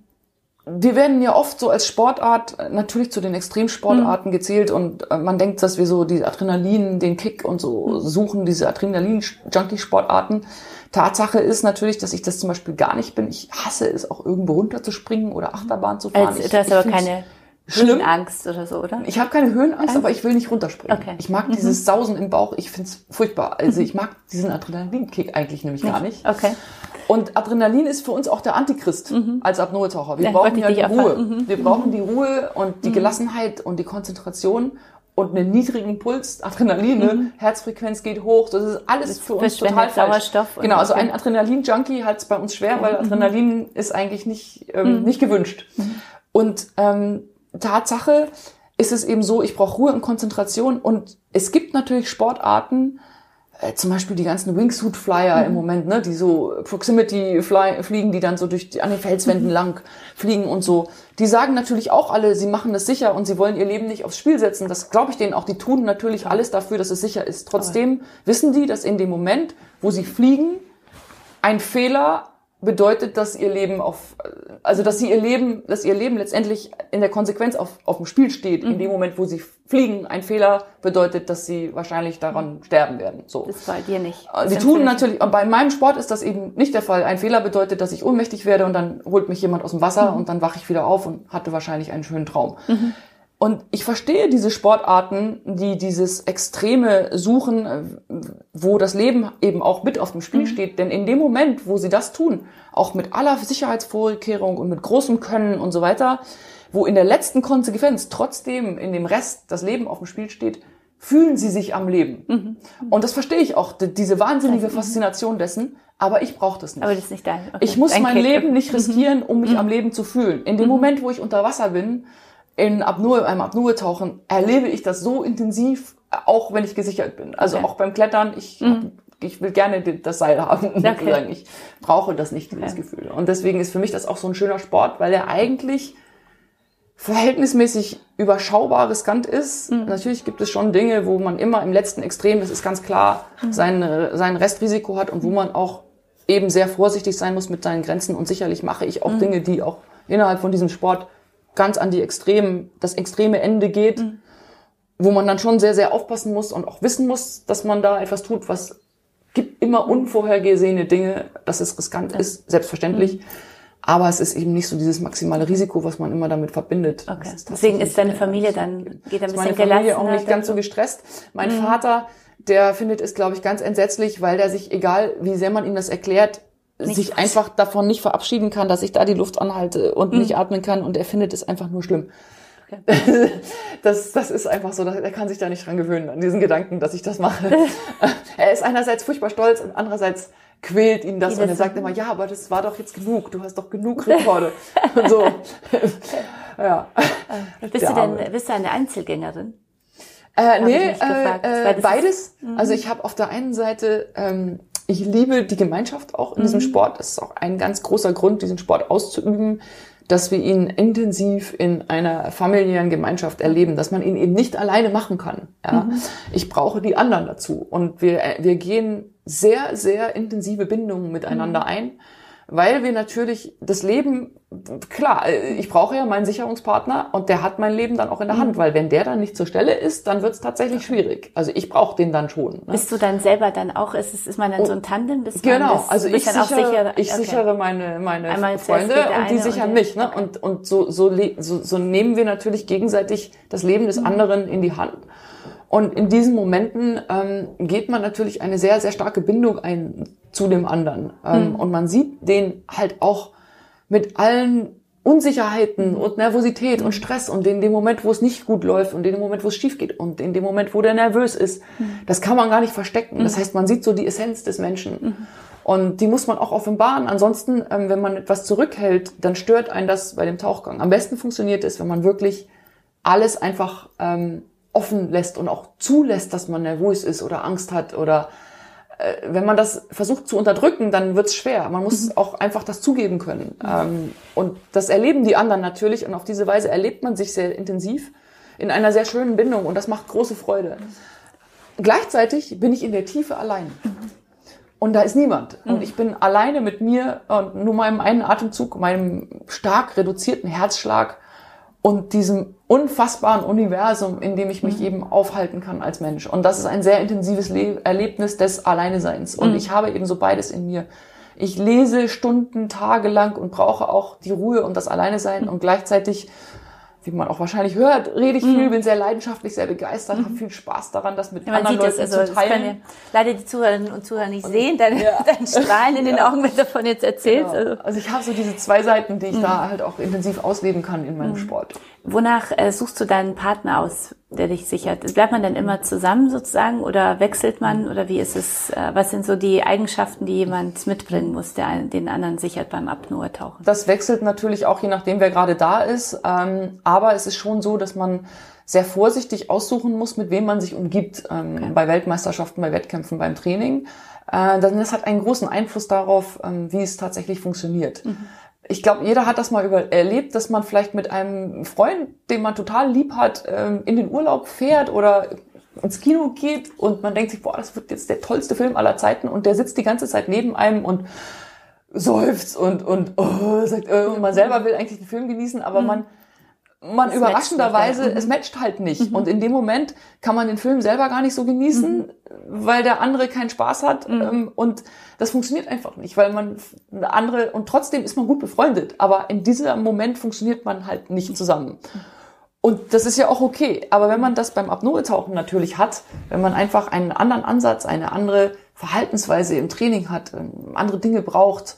wir werden ja oft so als Sportart natürlich zu den Extremsportarten gezählt und äh, man denkt, dass wir so die Adrenalin, den Kick und so suchen, diese Adrenalin-Junkie-Sportarten. Tatsache ist natürlich, dass ich das zum Beispiel gar nicht bin. Ich hasse es auch irgendwo runterzuspringen oder Achterbahn zu fahren. Also, ich, du hast ich aber keine schlimm. Angst oder so, oder? Ich habe keine Höhenangst, aber ich will nicht runterspringen. Okay. Ich mag dieses Sausen im Bauch, ich find's furchtbar. Also ich mag diesen Adrenalinkick eigentlich nämlich gar nicht. Okay. Und Adrenalin ist für uns auch der Antichrist als Apnoe-Taucher. Wir Ja, brauchen ja die Ruhe. Mhm. Wir brauchen die Ruhe und die Gelassenheit und die Konzentration und einen niedrigen Puls, Adrenalin, ne? Herzfrequenz geht hoch. Das ist alles für uns total falsch. Genau, also ein Adrenalin-Junkie hat es bei uns schwer, weil Adrenalin ist eigentlich nicht, ähm, nicht gewünscht. Und ähm, Tatsache ist es eben so, ich brauche Ruhe und Konzentration und es gibt natürlich Sportarten, zum Beispiel die ganzen Wingsuit-Flyer mhm. im Moment, ne, die so Proximity fly, fliegen, die dann so durch die, an den Felswänden mhm. lang fliegen und so. Die sagen natürlich auch alle, sie machen das sicher und sie wollen ihr Leben nicht aufs Spiel setzen. Das glaube ich denen auch. Die tun natürlich alles dafür, dass es sicher ist. Trotzdem wissen die, dass in dem Moment, wo sie fliegen, ein Fehler bedeutet, dass ihr Leben auf, also dass sie ihr Leben, dass ihr Leben letztendlich in der Konsequenz auf, auf dem Spiel steht. Mhm. In dem Moment, wo sie fliegen, ein Fehler bedeutet, dass sie wahrscheinlich daran sterben werden. So. Das bei dir nicht. Das sie tun natürlich, bei meinem Sport ist das eben nicht der Fall. Ein Fehler bedeutet, dass ich ohnmächtig werde und dann holt mich jemand aus dem Wasser mhm. und dann wache ich wieder auf und hatte wahrscheinlich einen schönen Traum. Mhm. Und ich verstehe diese Sportarten, die dieses Extreme suchen, äh, wo das Leben eben auch mit auf dem Spiel mhm. steht. Denn in dem Moment, wo sie das tun, auch mit aller Sicherheitsvorkehrung und mit großem Können und so weiter, wo in der letzten Konsequenz trotzdem in dem Rest das Leben auf dem Spiel steht, fühlen sie sich am Leben. Mhm. Und das verstehe ich auch, diese wahnsinnige Faszination dessen. Aber ich brauche das nicht. Aber das ist nicht dein. Okay. Ich muss dein mein. Leben nicht riskieren, um mich mhm. am Leben zu fühlen. In dem mhm. Moment, wo ich unter Wasser bin, in Apnoe, einem Apnoe-Tauchen erlebe ich das so intensiv, auch wenn ich gesichert bin. Also okay. auch beim Klettern, ich, mhm. ich will gerne das Seil haben. (laughs) Okay. Ich brauche das nicht, dieses okay. Gefühl. Und deswegen ist für mich das auch so ein schöner Sport, weil er eigentlich verhältnismäßig überschaubar riskant ist. Mhm. Natürlich gibt es schon Dinge, wo man immer im letzten Extrem, das ist ganz klar, mhm. sein, sein Restrisiko hat und wo man auch eben sehr vorsichtig sein muss mit seinen Grenzen. Und sicherlich mache ich auch mhm. Dinge, die auch innerhalb von diesem Sport ganz an die Extremen, das extreme Ende geht, mhm. wo man dann schon sehr, sehr aufpassen muss und auch wissen muss, dass man da etwas tut, was gibt immer unvorhergesehene Dinge, dass es riskant ja. ist, selbstverständlich. Mhm. Aber es ist eben nicht so dieses maximale Risiko, was man immer damit verbindet. Okay. Ist Deswegen ist deine Familie dann, geht ein bisschen meine Familie auch nicht ganz so gestresst. Mein mhm. Vater, der findet es, glaube ich, ganz entsetzlich, weil der sich, egal wie sehr man ihm das erklärt, nicht sich was. einfach davon nicht verabschieden kann, dass ich da die Luft anhalte und mhm. nicht atmen kann und er findet es einfach nur schlimm. Okay. (laughs) Das, das ist einfach so, er kann sich da nicht dran gewöhnen, an diesen Gedanken, dass ich das mache. (laughs) er ist einerseits furchtbar stolz und andererseits quält ihn das und er sagt immer, ja, aber das war doch jetzt genug, du hast doch genug Rekorde. (laughs) und so. ja. Bist du denn, bist du eine Einzelgängerin? Äh, nee, äh, äh, beides. Mhm. Also ich habe auf der einen Seite ähm, ich liebe die Gemeinschaft auch in mhm. diesem Sport. Das ist auch ein ganz großer Grund, diesen Sport auszuüben, dass wir ihn intensiv in einer familiären Gemeinschaft erleben, dass man ihn eben nicht alleine machen kann. Ja? Mhm. Ich brauche die anderen dazu. Und wir, wir gehen sehr, sehr intensive Bindungen miteinander mhm. ein weil wir natürlich das Leben, klar, ich brauche ja meinen Sicherungspartner und der hat mein Leben dann auch in der Hand, mhm. weil wenn der dann nicht zur Stelle ist, dann wird es tatsächlich schwierig. Also ich brauche den dann schon. Ne? Bist du dann selber dann auch, ist, es, ist man dann so ein Tandem? Bist genau, also ich, sichere, sicher, ich okay. sichere meine, meine Freunde und die sichern und mich. Ne? Okay. Und, und so, so, so, so nehmen wir natürlich gegenseitig das Leben des mhm. anderen in die Hand. Und in diesen Momenten ähm, geht man natürlich eine sehr, sehr starke Bindung ein zu dem anderen. Ähm, mhm. Und man sieht den halt auch mit allen Unsicherheiten und Nervosität und Stress und in dem Moment, wo es nicht gut läuft und in dem Moment, wo es schief geht und in dem Moment, wo der nervös ist, mhm. das kann man gar nicht verstecken. Das mhm. heißt, man sieht so die Essenz des Menschen. Mhm. Und die muss man auch offenbaren. Ansonsten, ähm, wenn man etwas zurückhält, dann stört einen das bei dem Tauchgang. Am besten funktioniert es, wenn man wirklich alles einfach ähm, offen lässt und auch zulässt, dass man nervös ist oder Angst hat oder wenn man das versucht zu unterdrücken, dann wird es schwer. Man muss mhm. auch einfach das zugeben können. Ähm, und das erleben die anderen natürlich und auf diese Weise erlebt man sich sehr intensiv in einer sehr schönen Bindung und das macht große Freude. Gleichzeitig bin ich in der Tiefe allein. Mhm. Und da ist niemand. Und mhm. ich bin alleine mit mir und nur meinem einen Atemzug, meinem stark reduzierten Herzschlag und diesem unfassbaren Universum, in dem ich mich mhm. eben aufhalten kann als Mensch. Und das ist ein sehr intensives Le Erlebnis des Alleineseins. Und mhm. ich habe eben so beides in mir. Ich lese Stunden, Tage lang und brauche auch die Ruhe und das Alleinesein mhm. und gleichzeitig wie man auch wahrscheinlich hört, rede ich viel, mhm. bin sehr leidenschaftlich, sehr begeistert, mhm. habe viel Spaß daran, das mit ja, anderen Leuten also, zu teilen. Können leider die Zuhörerinnen und Zuhörer nicht und, sehen, dein, ja. (laughs) dein Strahlen in den Augen, wenn du davon jetzt erzählst. Genau. Also. also. ich habe so diese zwei Seiten, die ich mhm. da halt auch intensiv ausleben kann in meinem mhm. Sport. Wonach äh, suchst du deinen Partner aus, der dich sichert? Bleibt man dann immer zusammen sozusagen oder wechselt man oder wie ist es? Äh, was sind so die Eigenschaften, die jemand mitbringen muss, der den anderen sichert beim Apnoe-Tauchen? Das wechselt natürlich auch je nachdem, wer gerade da ist. Ähm, aber es ist schon so, dass man sehr vorsichtig aussuchen muss, mit wem man sich umgibt ähm, okay. bei Weltmeisterschaften, bei Wettkämpfen, beim Training. Äh, denn das hat einen großen Einfluss darauf, ähm, wie es tatsächlich funktioniert. Mhm. Ich glaube, jeder hat das mal über erlebt, dass man vielleicht mit einem Freund, den man total lieb hat, ähm, in den Urlaub fährt oder ins Kino geht und man denkt sich, boah, das wird jetzt der tollste Film aller Zeiten und der sitzt die ganze Zeit neben einem und seufzt und, und, oh, sagt, und man selber will eigentlich den Film genießen, aber mhm. man man es überraschenderweise, matcht es matcht halt nicht. Mhm. Und in dem Moment kann man den Film selber gar nicht so genießen, mhm. weil der andere keinen Spaß hat. Mhm. Ähm, und das funktioniert einfach nicht, weil man eine andere, und trotzdem ist man gut befreundet. Aber in diesem Moment funktioniert man halt nicht zusammen. Und das ist ja auch okay. Aber wenn man das beim Apnoe-Tauchen natürlich hat, wenn man einfach einen anderen Ansatz, eine andere Verhaltensweise im Training hat, ähm, andere Dinge braucht,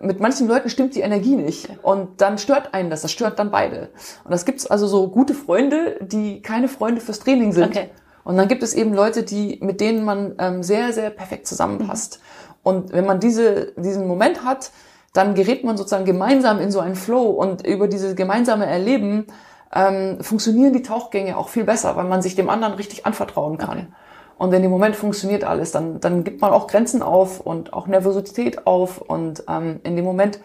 mit manchen Leuten stimmt die Energie nicht und dann stört einen das, das stört dann beide. Und das gibt's also so gute Freunde, die keine Freunde fürs Training sind. Okay. Und dann gibt es eben Leute, die mit denen man ähm, sehr sehr perfekt zusammenpasst. Mhm. Und wenn man diese diesen Moment hat, dann gerät man sozusagen gemeinsam in so einen Flow und über dieses gemeinsame Erleben ähm, funktionieren die Tauchgänge auch viel besser, weil man sich dem anderen richtig anvertrauen kann. Okay. Und in dem Moment funktioniert alles. Dann, dann gibt man auch Grenzen auf und auch Nervosität auf. Und ähm, in dem Moment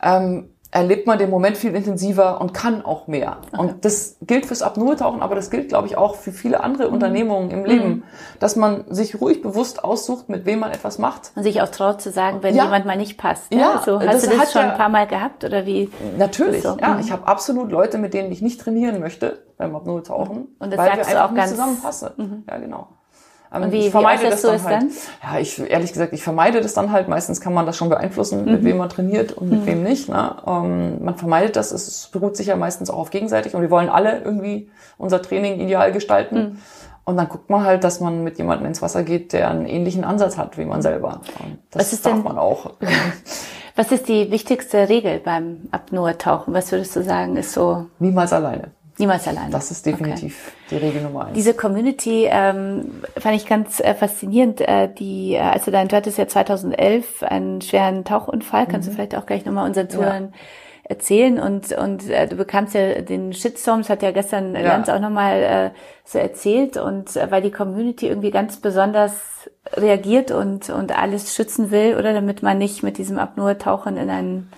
ähm, erlebt man den Moment viel intensiver und kann auch mehr. Okay. Und das gilt fürs Apnoe-Tauchen, aber das gilt, glaube ich, auch für viele andere mhm. Unternehmungen im Leben, mhm. dass man sich ruhig bewusst aussucht, mit wem man etwas macht. Und sich auch traut zu sagen, wenn ja. jemand mal nicht passt. Ne? Ja, so, hast das du das schon ja, ein paar Mal gehabt oder wie? Natürlich, so? ja. Mhm. Ich habe absolut Leute, mit denen ich nicht trainieren möchte beim Apnoe-Tauchen, und das weil sagst wir einfach auch nicht ganz zusammenpassen. Mhm. Ja, genau. Und ähm, wie, ich vermeide wie das dann, halt. dann? Ja, ich ehrlich gesagt, ich vermeide das dann halt. Meistens kann man das schon beeinflussen, mhm. mit wem man trainiert und mit mhm. wem nicht. Ne? Ähm, man vermeidet das. Es beruht sich ja meistens auch auf gegenseitig und wir wollen alle irgendwie unser Training ideal gestalten. Mhm. Und dann guckt man halt, dass man mit jemandem ins Wasser geht, der einen ähnlichen Ansatz hat wie man selber. Und das darf denn, man auch. (laughs) Was ist die wichtigste Regel beim Apnoe-Tauchen? Was würdest du sagen, ist so? Niemals alleine. Niemals alleine. Das ist definitiv okay. die Regel Nummer eins. Diese Community ähm, fand ich ganz äh, faszinierend. Äh, die, äh, also dein, du hattest ja 2011 einen schweren Tauchunfall. Kannst mhm. du vielleicht auch gleich nochmal unseren Zuhörern ja. erzählen? Und und äh, du bekamst ja den Shitstorm, das hat ja gestern ja. Lanz auch nochmal äh, so erzählt. Und äh, weil die Community irgendwie ganz besonders reagiert und und alles schützen will, oder damit man nicht mit diesem Apnoe-Tauchen in einen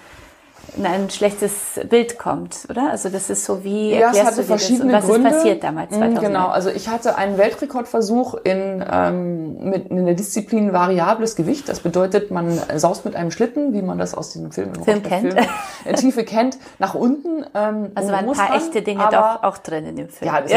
in ein schlechtes Bild kommt, oder? Also das ist so wie ja, es hatte verschiedene was Gründe. ist passiert damals 2000? Mhm, genau, also ich hatte einen Weltrekordversuch in, ähm, mit, in der Disziplin variables Gewicht. Das bedeutet, man saust mit einem Schlitten, wie man das aus diesem Film, Film kennt, Film, (laughs) in Tiefe kennt, nach unten. Ähm, also waren ein paar echte Dinge aber, doch auch drin in dem Film. Ja, das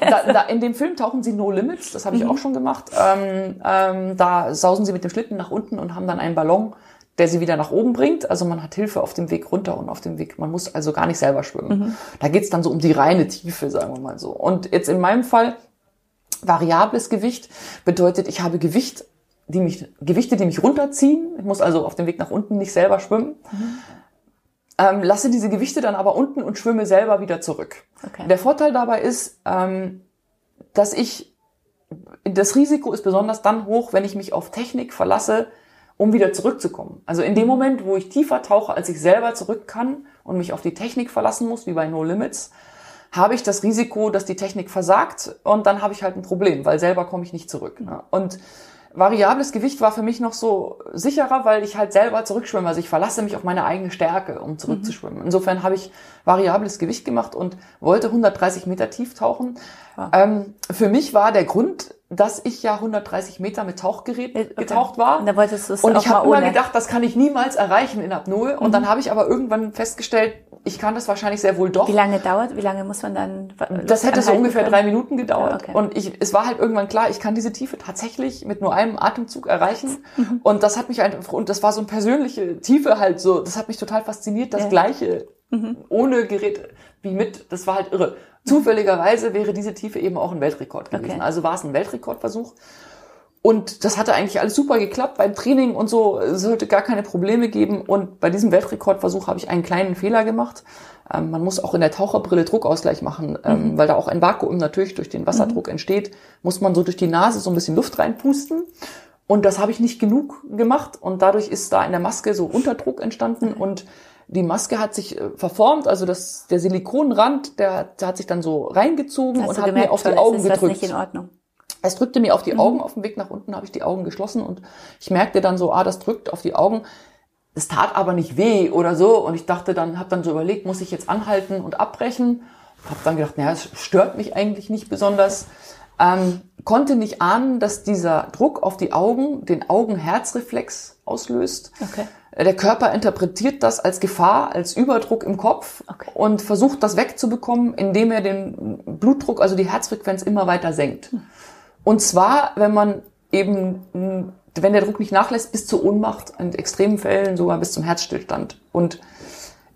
da, da, in dem Film tauchen sie No Limits, das habe ich mhm. auch schon gemacht. Ähm, ähm, da sausen sie mit dem Schlitten nach unten und haben dann einen Ballon der sie wieder nach oben bringt. Also man hat Hilfe auf dem Weg runter und auf dem Weg. Man muss also gar nicht selber schwimmen. Mhm. Da geht's dann so um die reine Tiefe, sagen wir mal so. Und jetzt in meinem Fall variables Gewicht bedeutet, ich habe Gewicht, die mich, Gewichte, die mich runterziehen. Ich muss also auf dem Weg nach unten nicht selber schwimmen. Mhm. Ähm, lasse diese Gewichte dann aber unten und schwimme selber wieder zurück. Okay. Der Vorteil dabei ist, ähm, dass ich das Risiko ist besonders dann hoch, wenn ich mich auf Technik verlasse, um wieder zurückzukommen. Also in dem Moment, wo ich tiefer tauche, als ich selber zurück kann und mich auf die Technik verlassen muss, wie bei No Limits, habe ich das Risiko, dass die Technik versagt und dann habe ich halt ein Problem, weil selber komme ich nicht zurück. Ne? Und variables Gewicht war für mich noch so sicherer, weil ich halt selber zurückschwimme. Also ich verlasse mich auf meine eigene Stärke, um zurückzuschwimmen. Mhm. Insofern habe ich variables Gewicht gemacht und wollte 130 Meter tief tauchen. Ja. Ähm, für mich war der Grund, dass ich ja 130 Meter mit Tauchgerät äh, okay. getaucht war. Und, da wolltest und ich habe immer gedacht, das kann ich niemals erreichen in Apnoe. Und mhm. dann habe ich aber irgendwann festgestellt, ich kann das wahrscheinlich sehr wohl doch. Wie lange dauert? Wie lange muss man dann? Das hätte so ungefähr können? drei Minuten gedauert. Ja, okay. Und ich, es war halt irgendwann klar, ich kann diese Tiefe tatsächlich mit nur einem Atemzug erreichen. Mhm. Und das hat mich einfach, und das war so eine persönliche Tiefe halt so, das hat mich total fasziniert, das ja. Gleiche. Mhm. Ohne Gerät wie mit, das war halt irre. Zufälligerweise wäre diese Tiefe eben auch ein Weltrekord gewesen. Okay. Also war es ein Weltrekordversuch. Und das hatte eigentlich alles super geklappt beim Training und so. Es sollte gar keine Probleme geben. Und bei diesem Weltrekordversuch habe ich einen kleinen Fehler gemacht. Ähm, man muss auch in der Taucherbrille Druckausgleich machen, ähm, mhm. weil da auch ein Vakuum natürlich durch den Wasserdruck mhm. entsteht. Muss man so durch die Nase so ein bisschen Luft reinpusten. Und das habe ich nicht genug gemacht. Und dadurch ist da in der Maske so Unterdruck entstanden. Und die Maske hat sich äh, verformt, also das, der Silikonrand, der, der hat sich dann so reingezogen Hast und hat gemerkt, mir auf die Augen ist das gedrückt. nicht in Ordnung. Es drückte mir auf Mhm. die Augen, auf dem Weg nach unten habe ich die Augen geschlossen und ich merkte dann so, ah, das drückt auf die Augen. Es tat aber nicht weh oder so und ich dachte dann, habe dann so überlegt, muss ich jetzt anhalten und abbrechen? Habe dann gedacht, naja, es stört mich eigentlich nicht besonders. Ähm, konnte nicht ahnen, dass dieser Druck auf die Augen den Augen-Herz-Reflex auslöst. Okay. Der Körper interpretiert das als Gefahr, als Überdruck im Kopf Okay. und versucht das wegzubekommen, indem er den Blutdruck, also die Herzfrequenz immer weiter senkt. Und zwar, wenn man eben, mh, wenn der Druck nicht nachlässt, bis zur Ohnmacht, in extremen Fällen sogar bis zum Herzstillstand. Und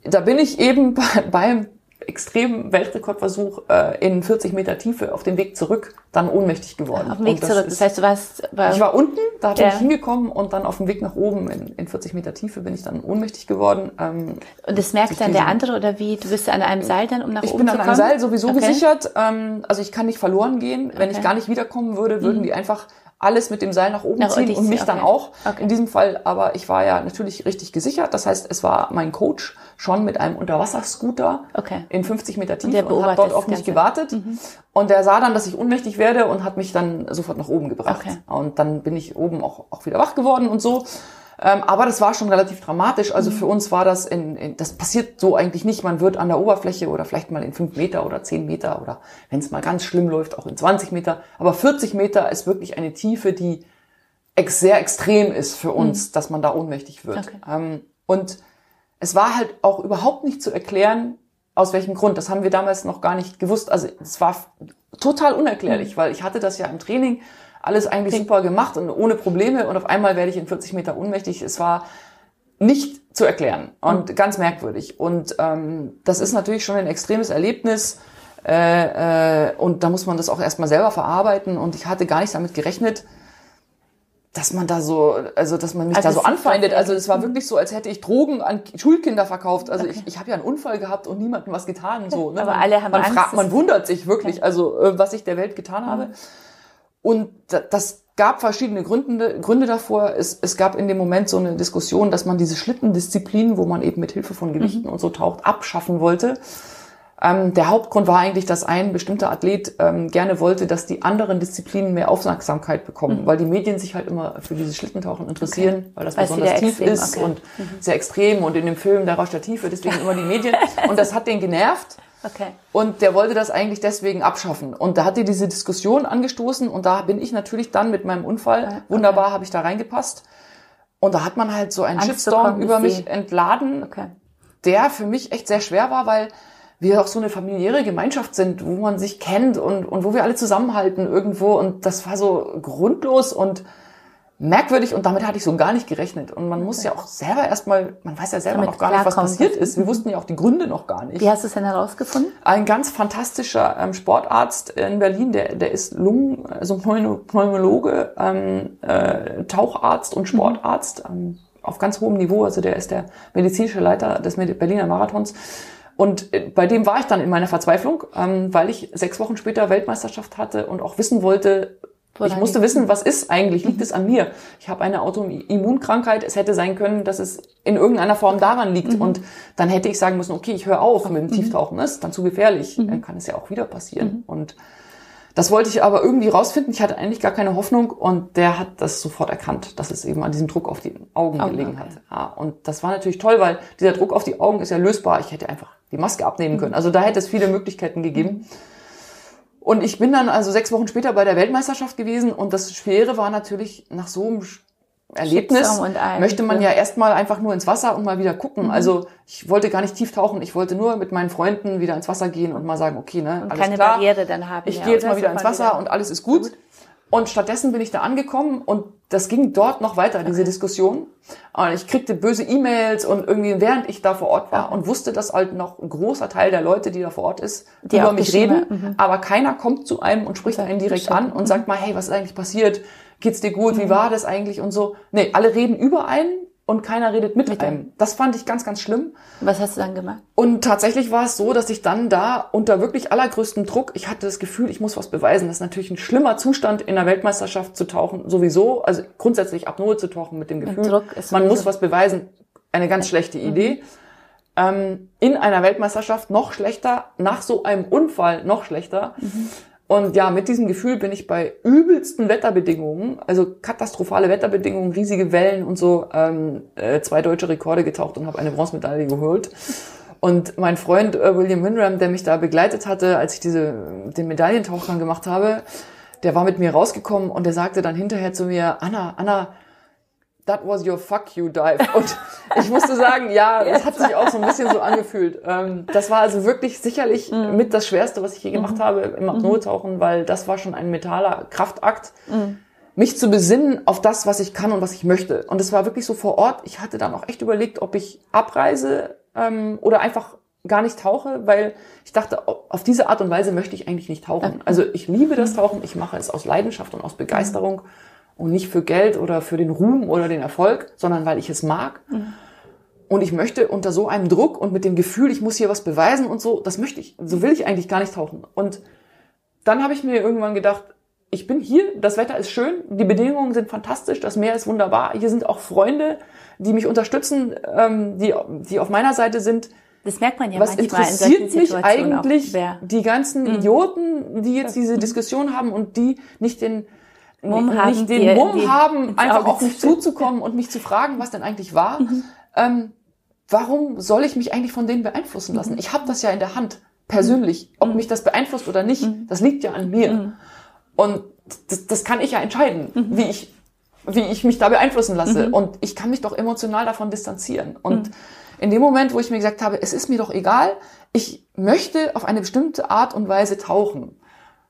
da bin ich eben (laughs) bei, beim extremen Weltrekordversuch äh, in 40 Meter Tiefe auf dem Weg zurück dann ohnmächtig geworden. Auf dem Weg das zurück. ist- Das heißt, du warst bei, ich war unten, da bin Ja. ich hingekommen und dann auf dem Weg nach oben in, in 40 Meter Tiefe bin ich dann ohnmächtig geworden. Ähm, und das merkt dann der andere oder wie? Du bist an einem Seil dann, um nach ich oben bin zu an kommen? einem Seil sowieso Okay. gesichert. Ähm, also ich kann nicht verloren gehen. Wenn ich Okay. Mhm. gar nicht wiederkommen würde, würden die einfach alles mit dem Seil nach oben Nach ziehen und mich ziehen, dann okay. auch. Okay. In diesem Fall, aber ich war ja natürlich richtig gesichert. Das heißt, es war mein Coach schon mit einem Unterwasserscooter Okay. in 50 Meter der Tiefe und, hat dort auf mich Ganze. Mhm. gewartet. Und der sah dann, dass ich ohnmächtig werde und hat mich dann sofort nach oben gebracht. Okay. Und dann bin ich oben auch, auch wieder wach geworden und so. Ähm, aber das war schon relativ dramatisch. Also für uns war das in, in, das passiert so eigentlich nicht. Man wird an der Oberfläche oder vielleicht mal in fünf Meter oder zehn Meter oder wenn es mal ganz schlimm läuft, auch in 20 Meter. Aber 40 Meter ist wirklich eine Tiefe, die ex sehr extrem ist für uns, dass man da ohnmächtig wird. Okay. Ähm, und es war halt auch überhaupt nicht zu erklären, aus welchem Grund. Das haben wir damals noch gar nicht gewusst. Also es war total unerklärlich, weil ich hatte das ja im Training alles eigentlich super gemacht und ohne Probleme und auf einmal werde ich in 40 Meter ohnmächtig. Es war nicht zu erklären und ganz merkwürdig. Und ähm, das ist natürlich schon ein extremes Erlebnis. Äh, äh, und da muss man das auch erstmal selber verarbeiten. Und ich hatte gar nicht damit gerechnet, dass man da so, also dass man mich Also da so anfeindet. Also es war wirklich so, als hätte ich Drogen an Schulkinder verkauft. Also ich, ich habe ja einen Unfall gehabt und niemandem was getan. So, ne? Aber alle haben man, Angst, fragt- man wundert sich wirklich, also äh, was ich der Welt getan habe. Und da- das gab verschiedene Gründe, Gründe davor. Es, es gab in dem Moment so eine Diskussion, dass man diese Schlittendisziplin, wo man eben mit Hilfe von Gewichten und so taucht, abschaffen wollte. Ähm, der Hauptgrund war eigentlich, dass ein bestimmter Athlet ähm, gerne wollte, dass die anderen Disziplinen mehr Aufmerksamkeit bekommen, weil die Medien sich halt immer für dieses Schlittentauchen interessieren, weil das Weil es besonders tief extrem, ist okay. und sehr extrem und in dem Film der Rausch der Tiefe, deswegen immer die Medien. (laughs) Und das hat den genervt. Okay. Und der wollte das eigentlich deswegen abschaffen. Und da hat er diese Diskussion angestoßen und da bin ich natürlich dann mit meinem Unfall, okay. wunderbar habe ich da reingepasst. Und da hat man halt so einen Angst Shitstorm über ich mich sehe. entladen, Okay. der für mich echt sehr schwer war, weil wir auch so eine familiäre Gemeinschaft sind, wo man sich kennt und, und wo wir alle zusammenhalten irgendwo. Und das war so grundlos und merkwürdig und damit hatte ich so gar nicht gerechnet. Und man muss ja auch selber erstmal, man weiß ja selber Damit noch gar nicht, was passiert ist. Wir wussten ja auch die Gründe noch gar nicht. Wie hast du es denn herausgefunden? Ein ganz fantastischer ähm, Sportarzt in Berlin, der, der ist Lungen, also Pneumo- Pneumologe, ähm, äh, Taucharzt und Sportarzt ähm, auf ganz hohem Niveau. Also der ist der medizinische Leiter des Berliner Marathons. Und äh, bei dem war ich dann in meiner Verzweiflung, ähm, weil ich sechs Wochen später Weltmeisterschaft hatte und auch wissen wollte, ich musste wissen, was ist eigentlich? Liegt es an mir? Ich habe eine Autoimmunkrankheit. Es hätte sein können, dass es in irgendeiner Form daran liegt. Und dann hätte ich sagen müssen, okay, ich höre auf mit dem Tieftauchen. Das ist dann zu gefährlich. Dann kann es ja auch wieder passieren. Und das wollte ich aber irgendwie rausfinden. Ich hatte eigentlich gar keine Hoffnung. Und der hat das sofort erkannt, dass es eben an diesem Druck auf die Augen Augen, gelegen okay. hat. Ja, und das war natürlich toll, weil dieser Druck auf die Augen ist ja lösbar. Ich hätte einfach die Maske abnehmen können. Also da hätte es viele Möglichkeiten gegeben. Und ich bin dann also sechs Wochen später bei der Weltmeisterschaft gewesen und das Schwere war natürlich nach so einem Erlebnis möchte man ja. erstmal einfach nur ins Wasser und mal wieder gucken. Also ich wollte gar nicht tief tauchen, ich wollte nur mit meinen Freunden wieder ins Wasser gehen und mal sagen, okay, ne, Und alles keine klar. Barriere dann haben. Ich ja, gehe jetzt mal wieder ins Wasser und alles ist gut. Und stattdessen bin ich da angekommen und das ging dort noch weiter, diese Diskussion. Und ich kriegte böse E-Mails und irgendwie während ich da vor Ort war und wusste, dass halt noch ein großer Teil der Leute, die da vor Ort ist, Die über mich reden. Aber keiner kommt zu einem und spricht Okay, einen direkt an und sagt mal, hey, was ist eigentlich passiert? Geht's dir gut? Wie war das eigentlich? Und so. Nee, alle reden über einen und keiner redet mit, einem. Das fand ich ganz, ganz schlimm. Was hast du dann gemacht? Und tatsächlich war es so, dass ich dann da unter wirklich allergrößtem Druck, ich hatte das Gefühl, ich muss was beweisen. Das ist natürlich ein schlimmer Zustand, in der Weltmeisterschaft zu tauchen, sowieso. Also grundsätzlich Apnoe zu tauchen mit dem Gefühl, man muss was beweisen. Eine ganz schlechte Mhm. Idee. ähm, in einer Weltmeisterschaft noch schlechter, nach so einem Unfall noch schlechter. Mhm. Und ja, mit diesem Gefühl bin ich bei übelsten Wetterbedingungen, also katastrophale Wetterbedingungen, riesige Wellen und so, ähm, äh, zwei deutsche Rekorde getaucht und habe eine Bronzemedaille geholt. Und mein Freund äh, William Winram, der mich da begleitet hatte, als ich diese, den Medaillentauchgang gemacht habe, der war mit mir rausgekommen und der sagte dann hinterher zu mir, Anna, Anna, that was your fuck you dive. Und ich musste sagen, ja, (laughs) das hat sich auch so ein bisschen so angefühlt. Ähm, das war also wirklich sicherlich mhm. mit das Schwerste, was ich je gemacht mhm. habe im Apnoe-Tauchen, weil das war schon ein metaller Kraftakt. Mhm. mich zu besinnen auf das, was ich kann und was ich möchte. Und es war wirklich so vor Ort. Ich hatte dann auch echt überlegt, ob ich abreise ähm, oder einfach gar nicht tauche, weil ich dachte, auf diese Art und Weise möchte ich eigentlich nicht tauchen. Also ich liebe das Tauchen, ich mache es aus Leidenschaft und aus Begeisterung und nicht für Geld oder für den Ruhm oder den Erfolg, sondern weil ich es mag. Und ich möchte unter so einem Druck und mit dem Gefühl, ich muss hier was beweisen und so, das möchte ich. So will ich eigentlich gar nicht tauchen. Und dann habe ich mir irgendwann gedacht, ich bin hier, das Wetter ist schön, die Bedingungen sind fantastisch, das Meer ist wunderbar, hier sind auch Freunde, die mich unterstützen, ähm, die, die auf meiner Seite sind. Das merkt man ja Was manchmal interessiert mich eigentlich die ganzen mhm. Idioten, die jetzt diese Diskussion haben und die nicht den Mumm nicht haben, den die, Mumm die haben, einfach auf mich zuzukommen und mich zu fragen, was denn eigentlich war. Mhm. Ähm, warum soll ich mich eigentlich von denen beeinflussen lassen? Mhm. Ich habe das ja in der Hand, persönlich. Ob mhm. mich das beeinflusst oder nicht, mhm. das liegt ja an mir. Und das, das kann ich ja entscheiden, wie ich wie ich mich da beeinflussen lasse. Mhm. Und ich kann mich doch emotional davon distanzieren. Und mhm. in dem Moment, wo ich mir gesagt habe, es ist mir doch egal, ich möchte auf eine bestimmte Art und Weise tauchen.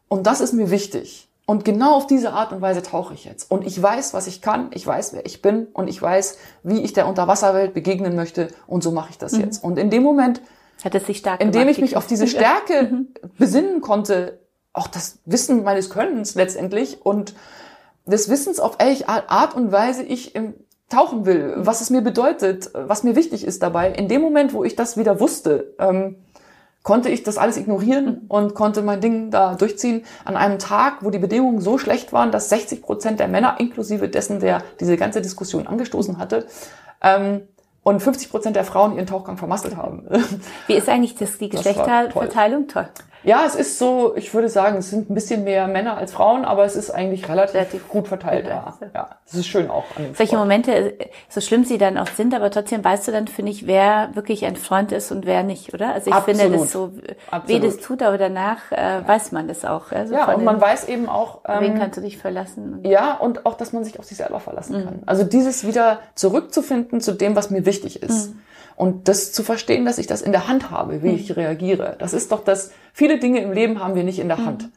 Und das ist mir wichtig. Und genau auf diese Art und Weise tauche ich jetzt. Und ich weiß, was ich kann, ich weiß, wer ich bin und ich weiß, wie ich der Unterwasserwelt begegnen möchte. Und so mache ich das mhm. jetzt. Und in dem Moment, hat es sich stark indem ich mich auf diese (laughs) Stärke mhm. besinnen konnte, auch das Wissen meines Könnens letztendlich und des Wissens, auf welche Art und Weise ich tauchen will, was es mir bedeutet, was mir wichtig ist dabei. In dem Moment, wo ich das wieder wusste, ähm, konnte ich das alles ignorieren mhm. und konnte mein Ding da durchziehen an einem Tag, wo die Bedingungen so schlecht waren, dass 60 Prozent der Männer, inklusive dessen, der diese ganze Diskussion angestoßen hatte, ähm, und 50 Prozent der Frauen ihren Tauchgang vermasselt haben. Wie ist eigentlich das, die Geschlechterverteilung? Toll. Ja, es ist so, ich würde sagen, es sind ein bisschen mehr Männer als Frauen, aber es ist eigentlich relativ, relativ gut verteilt. Ja. ja, das ist schön auch. An Welche Momente, so schlimm sie dann auch sind, aber trotzdem weißt du dann, finde ich, wer wirklich ein Freund ist und wer nicht, oder? Also ich Absolut. finde das so, Absolut. wie das tut, aber danach äh, weiß man das auch. Also ja, und man weiß eben auch, ähm, wen kannst du dich verlassen? Ja, und auch, dass man sich auf sich selber verlassen mhm. kann. Also dieses wieder zurückzufinden zu dem, was mir wichtig ist. Mhm. Und das zu verstehen, dass ich das in der Hand habe, wie mhm. ich reagiere. Das ist doch das, viele Dinge im Leben haben wir nicht in der mhm. Hand.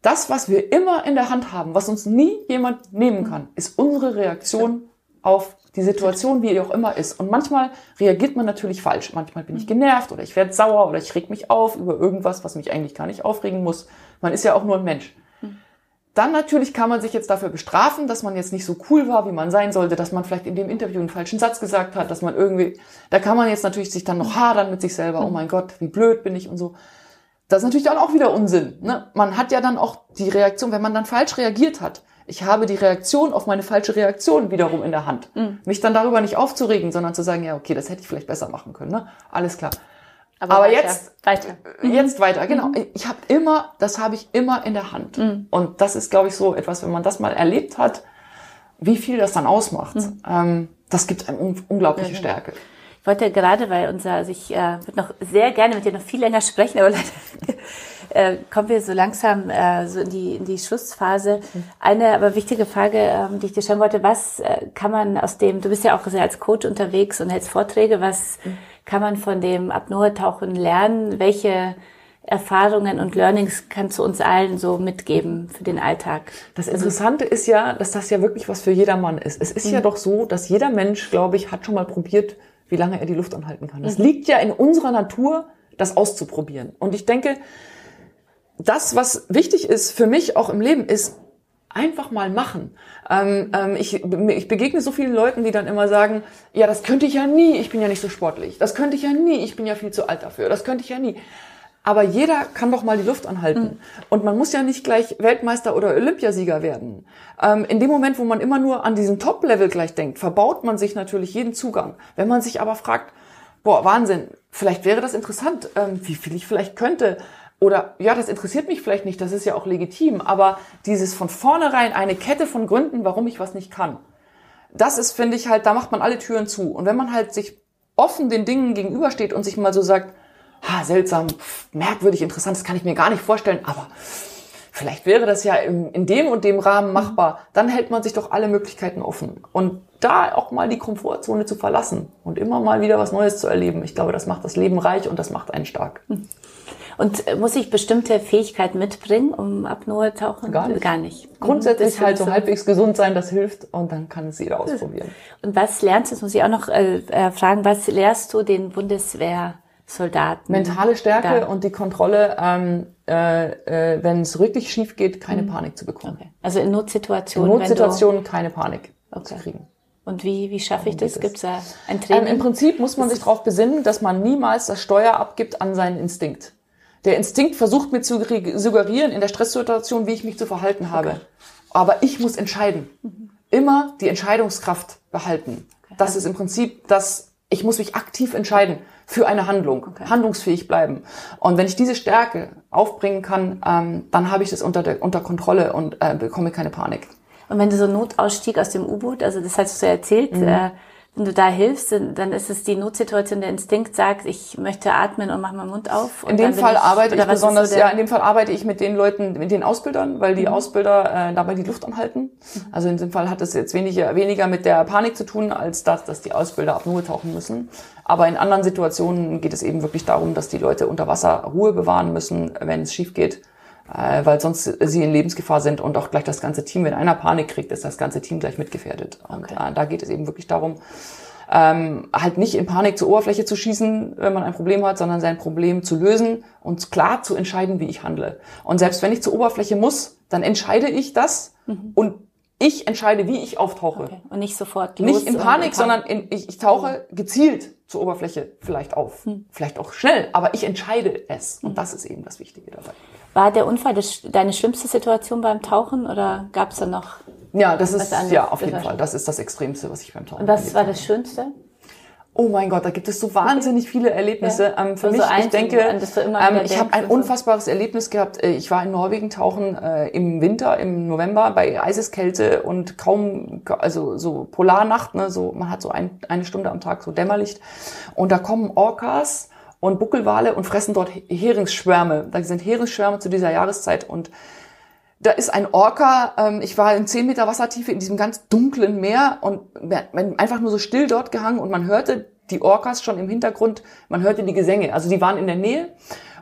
Das, was wir immer in der Hand haben, was uns nie jemand nehmen kann, ist unsere Reaktion auf die Situation, wie die auch immer ist. Und manchmal reagiert man natürlich falsch. Manchmal bin ich mhm. genervt oder ich werde sauer oder ich reg mich auf über irgendwas, was mich eigentlich gar nicht aufregen muss. Man ist ja auch nur ein Mensch. Dann natürlich kann man sich jetzt dafür bestrafen, dass man jetzt nicht so cool war, wie man sein sollte, dass man vielleicht in dem Interview einen falschen Satz gesagt hat, dass man irgendwie, da kann man jetzt natürlich sich dann noch hadern mit sich selber, oh mein Gott, wie blöd bin ich und so. Das ist natürlich dann auch wieder Unsinn. Ne? Man hat ja dann auch die Reaktion, wenn man dann falsch reagiert hat. Ich habe die Reaktion auf meine falsche Reaktion wiederum in der Hand. Mhm. Mich dann darüber nicht aufzuregen, sondern zu sagen, ja, okay, das hätte ich vielleicht besser machen können. Ne? Alles klar. Aber, Aber weiter, jetzt weiter. Äh, jetzt weiter, genau. Mhm. Ich habe immer, das habe ich immer in der Hand. Mhm. Und das ist, glaube ich, so etwas, wenn man das mal erlebt hat, wie viel das dann ausmacht. Mhm. Ähm, das gibt einem unglaubliche ja, Stärke. Ich wollte gerade, weil unser, also ich äh, würde noch sehr gerne mit dir noch viel länger sprechen, aber leider (laughs) äh, kommen wir so langsam äh, so in die in die Schlussphase. Mhm. Eine aber wichtige Frage, ähm, die ich dir stellen wollte: Was äh, kann man aus dem? Du bist ja auch sehr als Coach unterwegs und hältst Vorträge. Was mhm kann man von dem Apnoe-Tauchen lernen? Welche Erfahrungen und Learnings kannst du uns allen so mitgeben für den Alltag? Das Interessante ist ja, dass das ja wirklich was für jedermann ist. Es ist mhm. ja doch so, dass jeder Mensch, glaube ich, hat schon mal probiert, wie lange er die Luft anhalten kann. Es mhm. liegt ja in unserer Natur, das auszuprobieren. Und ich denke, das, was wichtig ist für mich auch im Leben, ist einfach mal machen. Ähm, ähm, ich, ich begegne so vielen Leuten, die dann immer sagen, ja, das könnte ich ja nie, ich bin ja nicht so sportlich. Das könnte ich ja nie, ich bin ja viel zu alt dafür. Das könnte ich ja nie. Aber jeder kann doch mal die Luft anhalten. Mhm. Und man muss ja nicht gleich Weltmeister oder Olympiasieger werden. Ähm, in dem Moment, wo man immer nur an diesem Top-Level gleich denkt, verbaut man sich natürlich jeden Zugang. Wenn man sich aber fragt, boah, Wahnsinn, vielleicht wäre das interessant, ähm, wie viel ich vielleicht könnte. Oder ja, das interessiert mich vielleicht nicht, das ist ja auch legitim, aber dieses von vornherein eine Kette von Gründen, warum ich was nicht kann, das ist, finde ich halt, da macht man alle Türen zu. Und wenn man halt sich offen den Dingen gegenübersteht und sich mal so sagt, ha, seltsam, merkwürdig, interessant, das kann ich mir gar nicht vorstellen, aber vielleicht wäre das ja in, in dem und dem Rahmen machbar, dann hält man sich doch alle Möglichkeiten offen. Und da auch mal die Komfortzone zu verlassen und immer mal wieder was Neues zu erleben, ich glaube, das macht das Leben reich und das macht einen stark. Und muss ich bestimmte Fähigkeiten mitbringen, um Apnoe tauchen? Gar nicht. Gar nicht. Grundsätzlich Das halt so halbwegs gesund sein, das hilft und dann kann es jeder ausprobieren. Und was lernst du, das muss ich auch noch äh, äh, fragen, was lehrst du den Bundeswehrsoldaten? Mentale Stärke Da. und die Kontrolle, ähm, äh, äh, wenn es wirklich schief geht, keine Panik zu bekommen. Okay. Also in In Notsituationen. Notsituationen keine Panik Okay. zu kriegen. Und wie, wie schaffe ich das? Gibt es da ein Ähm, Training? Im Prinzip muss man sich darauf besinnen, dass man niemals das Steuer abgibt an seinen Instinkt. Der Instinkt versucht mir zu re- suggerieren in der Stresssituation, wie ich mich zu verhalten habe. Aber ich muss entscheiden. Immer die Entscheidungskraft behalten. Das ist im Prinzip das, ich muss mich aktiv entscheiden für eine Handlung, handlungsfähig bleiben. Und wenn ich diese Stärke aufbringen kann, ähm, dann habe ich das unter, der, unter Kontrolle und äh, bekomme keine Panik. Und wenn du so Notausstieg aus dem U-Boot, also das hast du ja erzählt, Mhm. äh, wenn du da hilfst, dann ist es die Notsituation, der Instinkt sagt, ich möchte atmen und mach meinen Mund auf. In dem Fall arbeite ich ist so besonders, der- ja, in dem Fall arbeite ich mit den Leuten, mit den Ausbildern, weil die Ausbilder äh, dabei die Luft anhalten. Also in dem Fall hat es jetzt weniger, weniger mit der Panik zu tun, als das, dass die Ausbilder Apnoe tauchen müssen. Aber in anderen Situationen geht es eben wirklich darum, dass die Leute unter Wasser Ruhe bewahren müssen, wenn es schief geht. Äh, weil sonst sie in Lebensgefahr sind und auch gleich das ganze Team, wenn einer Panik kriegt, ist das ganze Team gleich mitgefährdet. Und Okay. äh, da geht es eben wirklich darum, ähm, halt nicht in Panik zur Oberfläche zu schießen, wenn man ein Problem hat, sondern sein Problem zu lösen und klar zu entscheiden, wie ich handle. Und selbst wenn ich zur Oberfläche muss, dann entscheide ich das und ich entscheide, wie ich auftauche. Okay. Und nicht sofort los Nicht in Panik, sondern in, ich, ich tauche gezielt zur Oberfläche vielleicht auf. Vielleicht auch schnell, aber ich entscheide es. Und das ist eben das Wichtige dabei. War der Unfall das, deine schlimmste Situation beim Tauchen oder gab es da noch? Ja, das ist, ja, auf Das jeden Fall. Das ist das Extremste, was ich beim Tauchen Und was war das Schönste? Oh mein Gott, da gibt es so wahnsinnig viele Erlebnisse. Ja. Ähm, für So mich, ich denke, an ähm, ich habe ein unfassbares Erlebnis gehabt. Äh, Ich war in Norwegen tauchen äh, im Winter, im November bei Eiseskälte und kaum, also so Polarnacht, ne, so man hat so ein, eine Stunde am Tag so Dämmerlicht und da kommen Orcas und Buckelwale und fressen dort Heringsschwärme. Da sind Heringsschwärme zu dieser Jahreszeit und da ist ein Orca, ähm, ich war in 10 Meter Wassertiefe in diesem ganz dunklen Meer und einfach nur so still dort gehangen und man hörte die Orcas schon im Hintergrund, man hörte die Gesänge, also die waren in der Nähe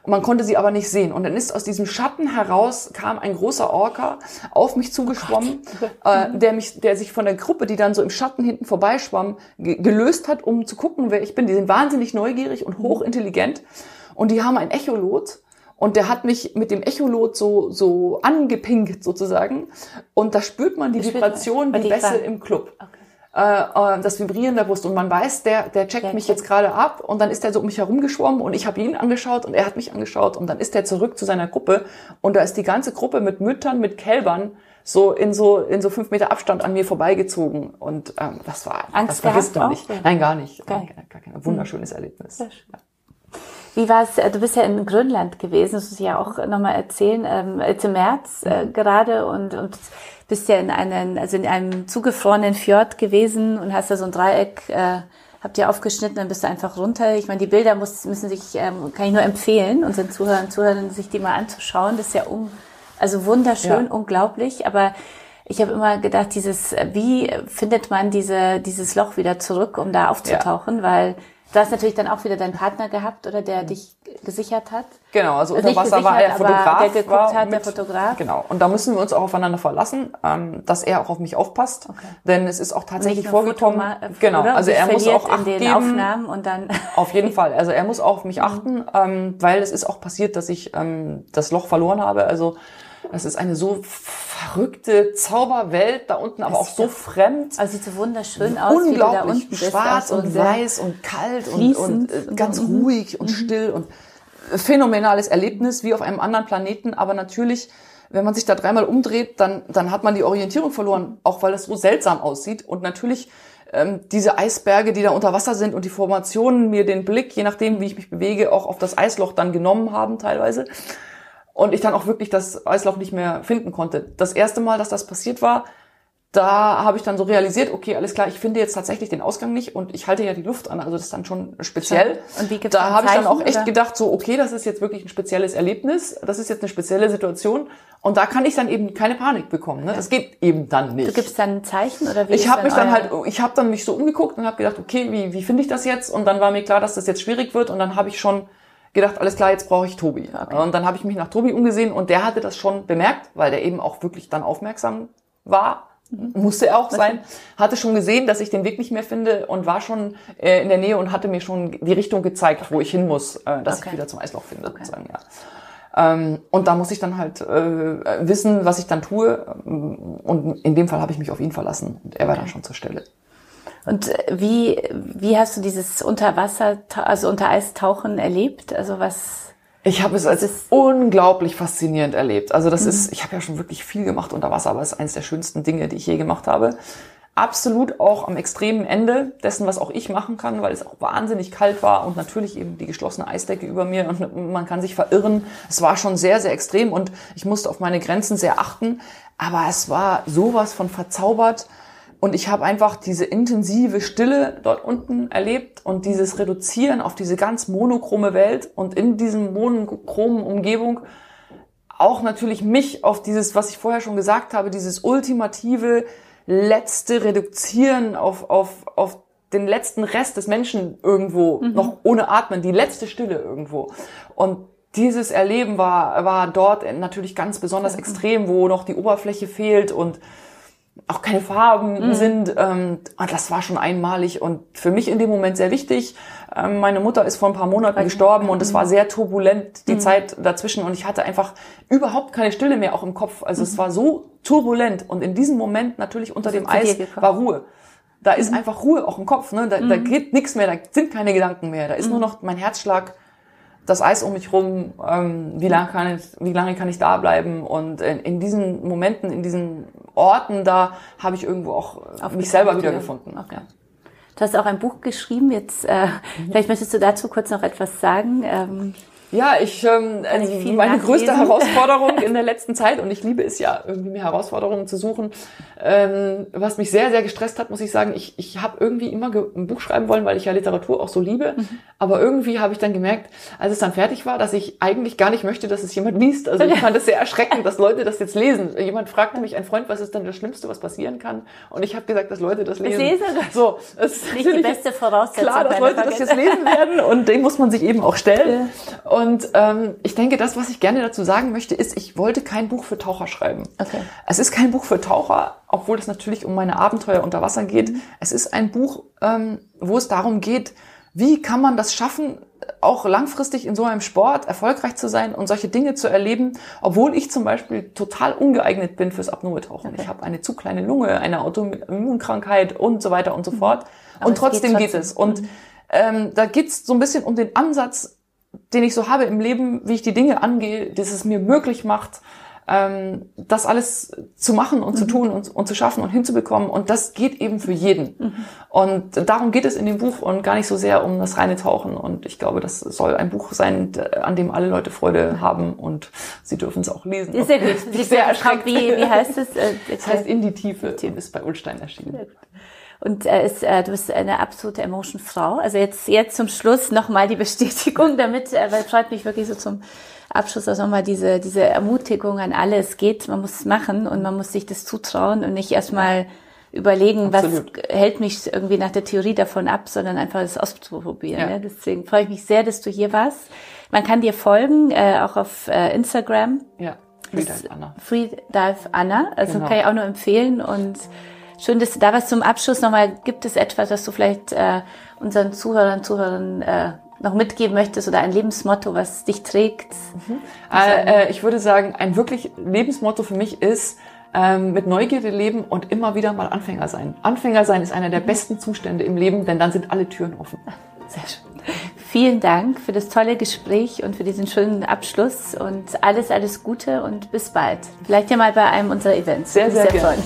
man konnte sie aber nicht sehen. Und dann ist aus diesem Schatten heraus, kam ein großer Orca auf mich zugeschwommen, äh, der mich, der sich von der Gruppe, die dann so im Schatten hinten vorbeischwamm, ge gelöst hat, um zu gucken, wer ich bin. Die sind wahnsinnig neugierig und hochintelligent und die haben ein Echolot und der hat mich mit dem Echolot so, so angepinkt sozusagen. Und da spürt man die. Vibration wie die Bässe im Club. Okay. Äh, äh, das Vibrieren der Brust. Und man weiß, der, der checkt Der mich checkt. jetzt gerade ab. Und dann ist er so um mich herumgeschwommen und ich habe ihn angeschaut und er hat mich angeschaut. Und dann ist er zurück zu seiner Gruppe. Und da ist die ganze Gruppe mit Müttern, mit Kälbern so in so in so fünf Meter Abstand an mir vorbeigezogen und ähm, das war Angst das vergisst man auch, nicht. oder? Nein, gar nicht. Geil. Gar, gar kein wunderschönes Erlebnis. Sehr schön. Wie war es, äh, du bist ja in Grönland gewesen, das muss ich ja auch nochmal erzählen, ähm, jetzt im März äh, gerade und, und bist ja in einem, also in einem zugefrorenen Fjord gewesen und hast da so ein Dreieck, äh, habt ihr aufgeschnitten, dann bist du einfach runter. Ich meine, die Bilder muss, müssen sich, ähm, kann ich nur empfehlen, unseren Zuhörern und Zuhörern, sich die mal anzuschauen. Das ist ja um, also wunderschön, Ja. unglaublich, aber ich habe immer gedacht, dieses, wie findet man diese, dieses Loch wieder zurück, um da aufzutauchen, weil du hast natürlich dann auch wieder deinen Partner gehabt oder der dich gesichert hat. Genau, also unter Wasser war er Fotograf. der geguckt war hat, der Fotograf. Genau, und da müssen wir uns auch aufeinander verlassen, ähm, dass er auch auf mich aufpasst. Okay. Denn es ist auch tatsächlich vorgekommen. Fotoma- äh, genau, oder? also er muss auch Acht geben. Aufnahmen und dann (laughs) Auf jeden Fall. Also er muss auch auf mich achten, ähm, weil es ist auch passiert, dass ich ähm, das Loch verloren habe. Also es ist eine so verrückte Zauberwelt da unten, aber auch so fremd. also sieht so wunderschön aus, unglaublich schwarz und weiß und kalt und, und äh, ganz mhm. ruhig und still und phänomenales Erlebnis wie auf einem anderen Planeten. Aber natürlich, wenn man sich da dreimal umdreht, dann, dann hat man die Orientierung verloren, auch weil es so seltsam aussieht. Und natürlich ähm, diese Eisberge, die da unter Wasser sind und die Formationen mir den Blick, je nachdem, wie ich mich bewege, auch auf das Eisloch dann genommen haben teilweise. Und ich dann auch wirklich das Eisloch nicht mehr finden konnte. Das erste Mal, dass das passiert war, da habe ich dann so realisiert, okay, alles klar, ich finde jetzt tatsächlich den Ausgang nicht und ich halte ja die Luft an, also das ist dann schon speziell. Und wie gibt's da habe ich dann auch echt oder? gedacht, so okay, das ist jetzt wirklich ein spezielles Erlebnis, das ist jetzt eine spezielle Situation und da kann ich dann eben keine Panik bekommen. Ne? Das geht eben dann nicht. Du gibst dann ein Zeichen oder wie? Ich habe mich dann halt, ich habe dann mich so umgeguckt und habe gedacht, okay, wie wie finde ich das jetzt? Und dann war mir klar, dass das jetzt schwierig wird und dann habe ich schon gedacht, alles klar, jetzt brauche ich Tobi. Okay. Und dann habe ich mich nach Tobi umgesehen und der hatte das schon bemerkt, weil der eben auch wirklich dann aufmerksam war musste er auch sein, hatte schon gesehen, dass ich den Weg nicht mehr finde und war schon äh, in der Nähe und hatte mir schon die Richtung gezeigt, wo ich hin muss, äh, dass okay. ich wieder zum Eisloch finde. Okay. Sozusagen, ja. Ähm, und da muss ich dann halt äh, wissen, was ich dann tue. Und in dem Fall habe ich mich auf ihn verlassen und er war dann schon zur Stelle. Und äh, wie, wie hast du dieses Unterwasser, also unter Eistauchen erlebt? Also was ich habe es als unglaublich faszinierend erlebt. Also das mhm. ist, ich habe ja schon wirklich viel gemacht unter Wasser, aber es ist eines der schönsten Dinge, die ich je gemacht habe. Absolut auch am extremen Ende dessen, was auch ich machen kann, weil es auch wahnsinnig kalt war und natürlich eben die geschlossene Eisdecke über mir und man kann sich verirren. Es war schon sehr, sehr extrem und ich musste auf meine Grenzen sehr achten. Aber es war sowas von verzaubert und ich habe einfach diese intensive Stille dort unten erlebt und dieses Reduzieren auf diese ganz monochrome Welt und in diesem monochromen Umgebung auch natürlich mich auf dieses, was ich vorher schon gesagt habe, dieses ultimative letzte Reduzieren auf, auf, auf den letzten Rest des Menschen irgendwo, mhm. noch ohne Atmen, die letzte Stille irgendwo. Und dieses Erleben war, war dort natürlich ganz besonders extrem, wo noch die Oberfläche fehlt und auch keine Farben mhm. sind. Ähm, und das war schon einmalig und für mich in dem Moment sehr wichtig. Ähm, meine Mutter ist vor ein paar Monaten gestorben und es war sehr turbulent, die mhm. Zeit dazwischen. Und ich hatte einfach überhaupt keine Stille mehr auch im Kopf. Also mhm. es war so turbulent. Und in diesem Moment natürlich unter dem Eis war Ruhe. Da ist mhm. einfach Ruhe auch im Kopf. Ne? Da, da mhm. geht nichts mehr, da sind keine Gedanken mehr. Da ist nur mhm. noch mein Herzschlag das Eis um mich rum, ähm, wie lange kann ich, wie lange kann ich da bleiben und in, in diesen Momenten, in diesen Orten da habe ich irgendwo auch Auf mich selber wiedergefunden. Okay. Du hast auch ein Buch geschrieben. Jetzt äh, mhm. vielleicht möchtest du dazu kurz noch etwas sagen. Ähm, ja, ich, ähm, also meine größte Herausforderung (laughs) in der letzten Zeit, und ich liebe es ja, irgendwie mir Herausforderungen zu suchen, ähm, was mich sehr, sehr gestresst hat, muss ich sagen, ich, ich habe irgendwie immer ein Buch schreiben wollen, weil ich ja Literatur auch so liebe, mhm. aber irgendwie habe ich dann gemerkt, als es dann fertig war, dass ich eigentlich gar nicht möchte, dass es jemand liest. Also ich fand es sehr erschreckend, dass Leute das jetzt lesen. Jemand fragte mich, ein Freund, was ist denn das Schlimmste, was passieren kann? Und ich habe gesagt, dass Leute das lesen. Ich lese das. So, das ist nicht die beste Voraussetzung. Klar, dass Leute das jetzt lesen werden und dem muss man sich eben auch stellen. Ja. Und ähm, ich denke, das, was ich gerne dazu sagen möchte, ist, ich wollte kein Buch für Taucher schreiben. Okay. Es ist kein Buch für Taucher, obwohl es natürlich um meine Abenteuer unter Wasser geht. Mhm. Es ist ein Buch, ähm, wo es darum geht, wie kann man das schaffen, auch langfristig in so einem Sport erfolgreich zu sein und solche Dinge zu erleben, obwohl ich zum Beispiel total ungeeignet bin fürs Apnoe-Tauchen. Okay. Ich habe eine zu kleine Lunge, eine Autoimmunkrankheit und so weiter und so mhm. fort. Mhm. Und trotzdem, trotzdem, geht es. Und mhm. ähm, da geht's so ein bisschen um den Ansatz, den ich so habe im Leben, wie ich die Dinge angehe, dass es mir möglich macht, ähm, das alles zu machen und mhm. zu tun und, und, zu schaffen und hinzubekommen. Und das geht eben für jeden. Mhm. Und darum geht es in dem Buch und gar nicht so sehr um das reine Tauchen. Und ich glaube, das soll ein Buch sein, an dem alle Leute Freude haben und sie dürfen es auch lesen. Ist sehr gut. (laughs) Sehr, sehr erschreckt. Wie, wie heißt es? Es heißt In die Tiefe. Ist bei Ulstein erschienen. Und äh, ist, äh, du bist eine absolute Emotion-Frau. Also jetzt, jetzt zum Schluss nochmal die Bestätigung damit, äh, weil es freut mich wirklich so zum Abschluss auch nochmal diese, diese Ermutigung an alle. Es geht, man muss es machen und man muss sich das zutrauen und nicht erstmal überlegen, Absolut. was hält mich irgendwie nach der Theorie davon ab, sondern einfach das auszuprobieren. Ja. Ja. Deswegen freue ich mich sehr, dass du hier warst. Man kann dir folgen, äh, auch auf äh, Instagram. Ja, Freedive Anna. Freedive Anna, also genau. kann ich auch nur empfehlen und Schön, dass du da was zum Abschluss nochmal. Gibt es etwas, was du vielleicht äh, unseren Zuhörern, Zuhörern äh, noch mitgeben möchtest oder ein Lebensmotto, was dich trägt? Mhm. Äh, äh, ich würde sagen, ein wirklich Lebensmotto für mich ist, ähm, mit Neugierde leben und immer wieder mal Anfänger sein. Anfänger sein ist einer der mhm. besten Zustände im Leben, denn dann sind alle Türen offen. Sehr schön. Vielen Dank für das tolle Gespräch und für diesen schönen Abschluss und alles, alles Gute und bis bald. Vielleicht ja mal bei einem unserer Events. Sehr, sehr, sehr gerne.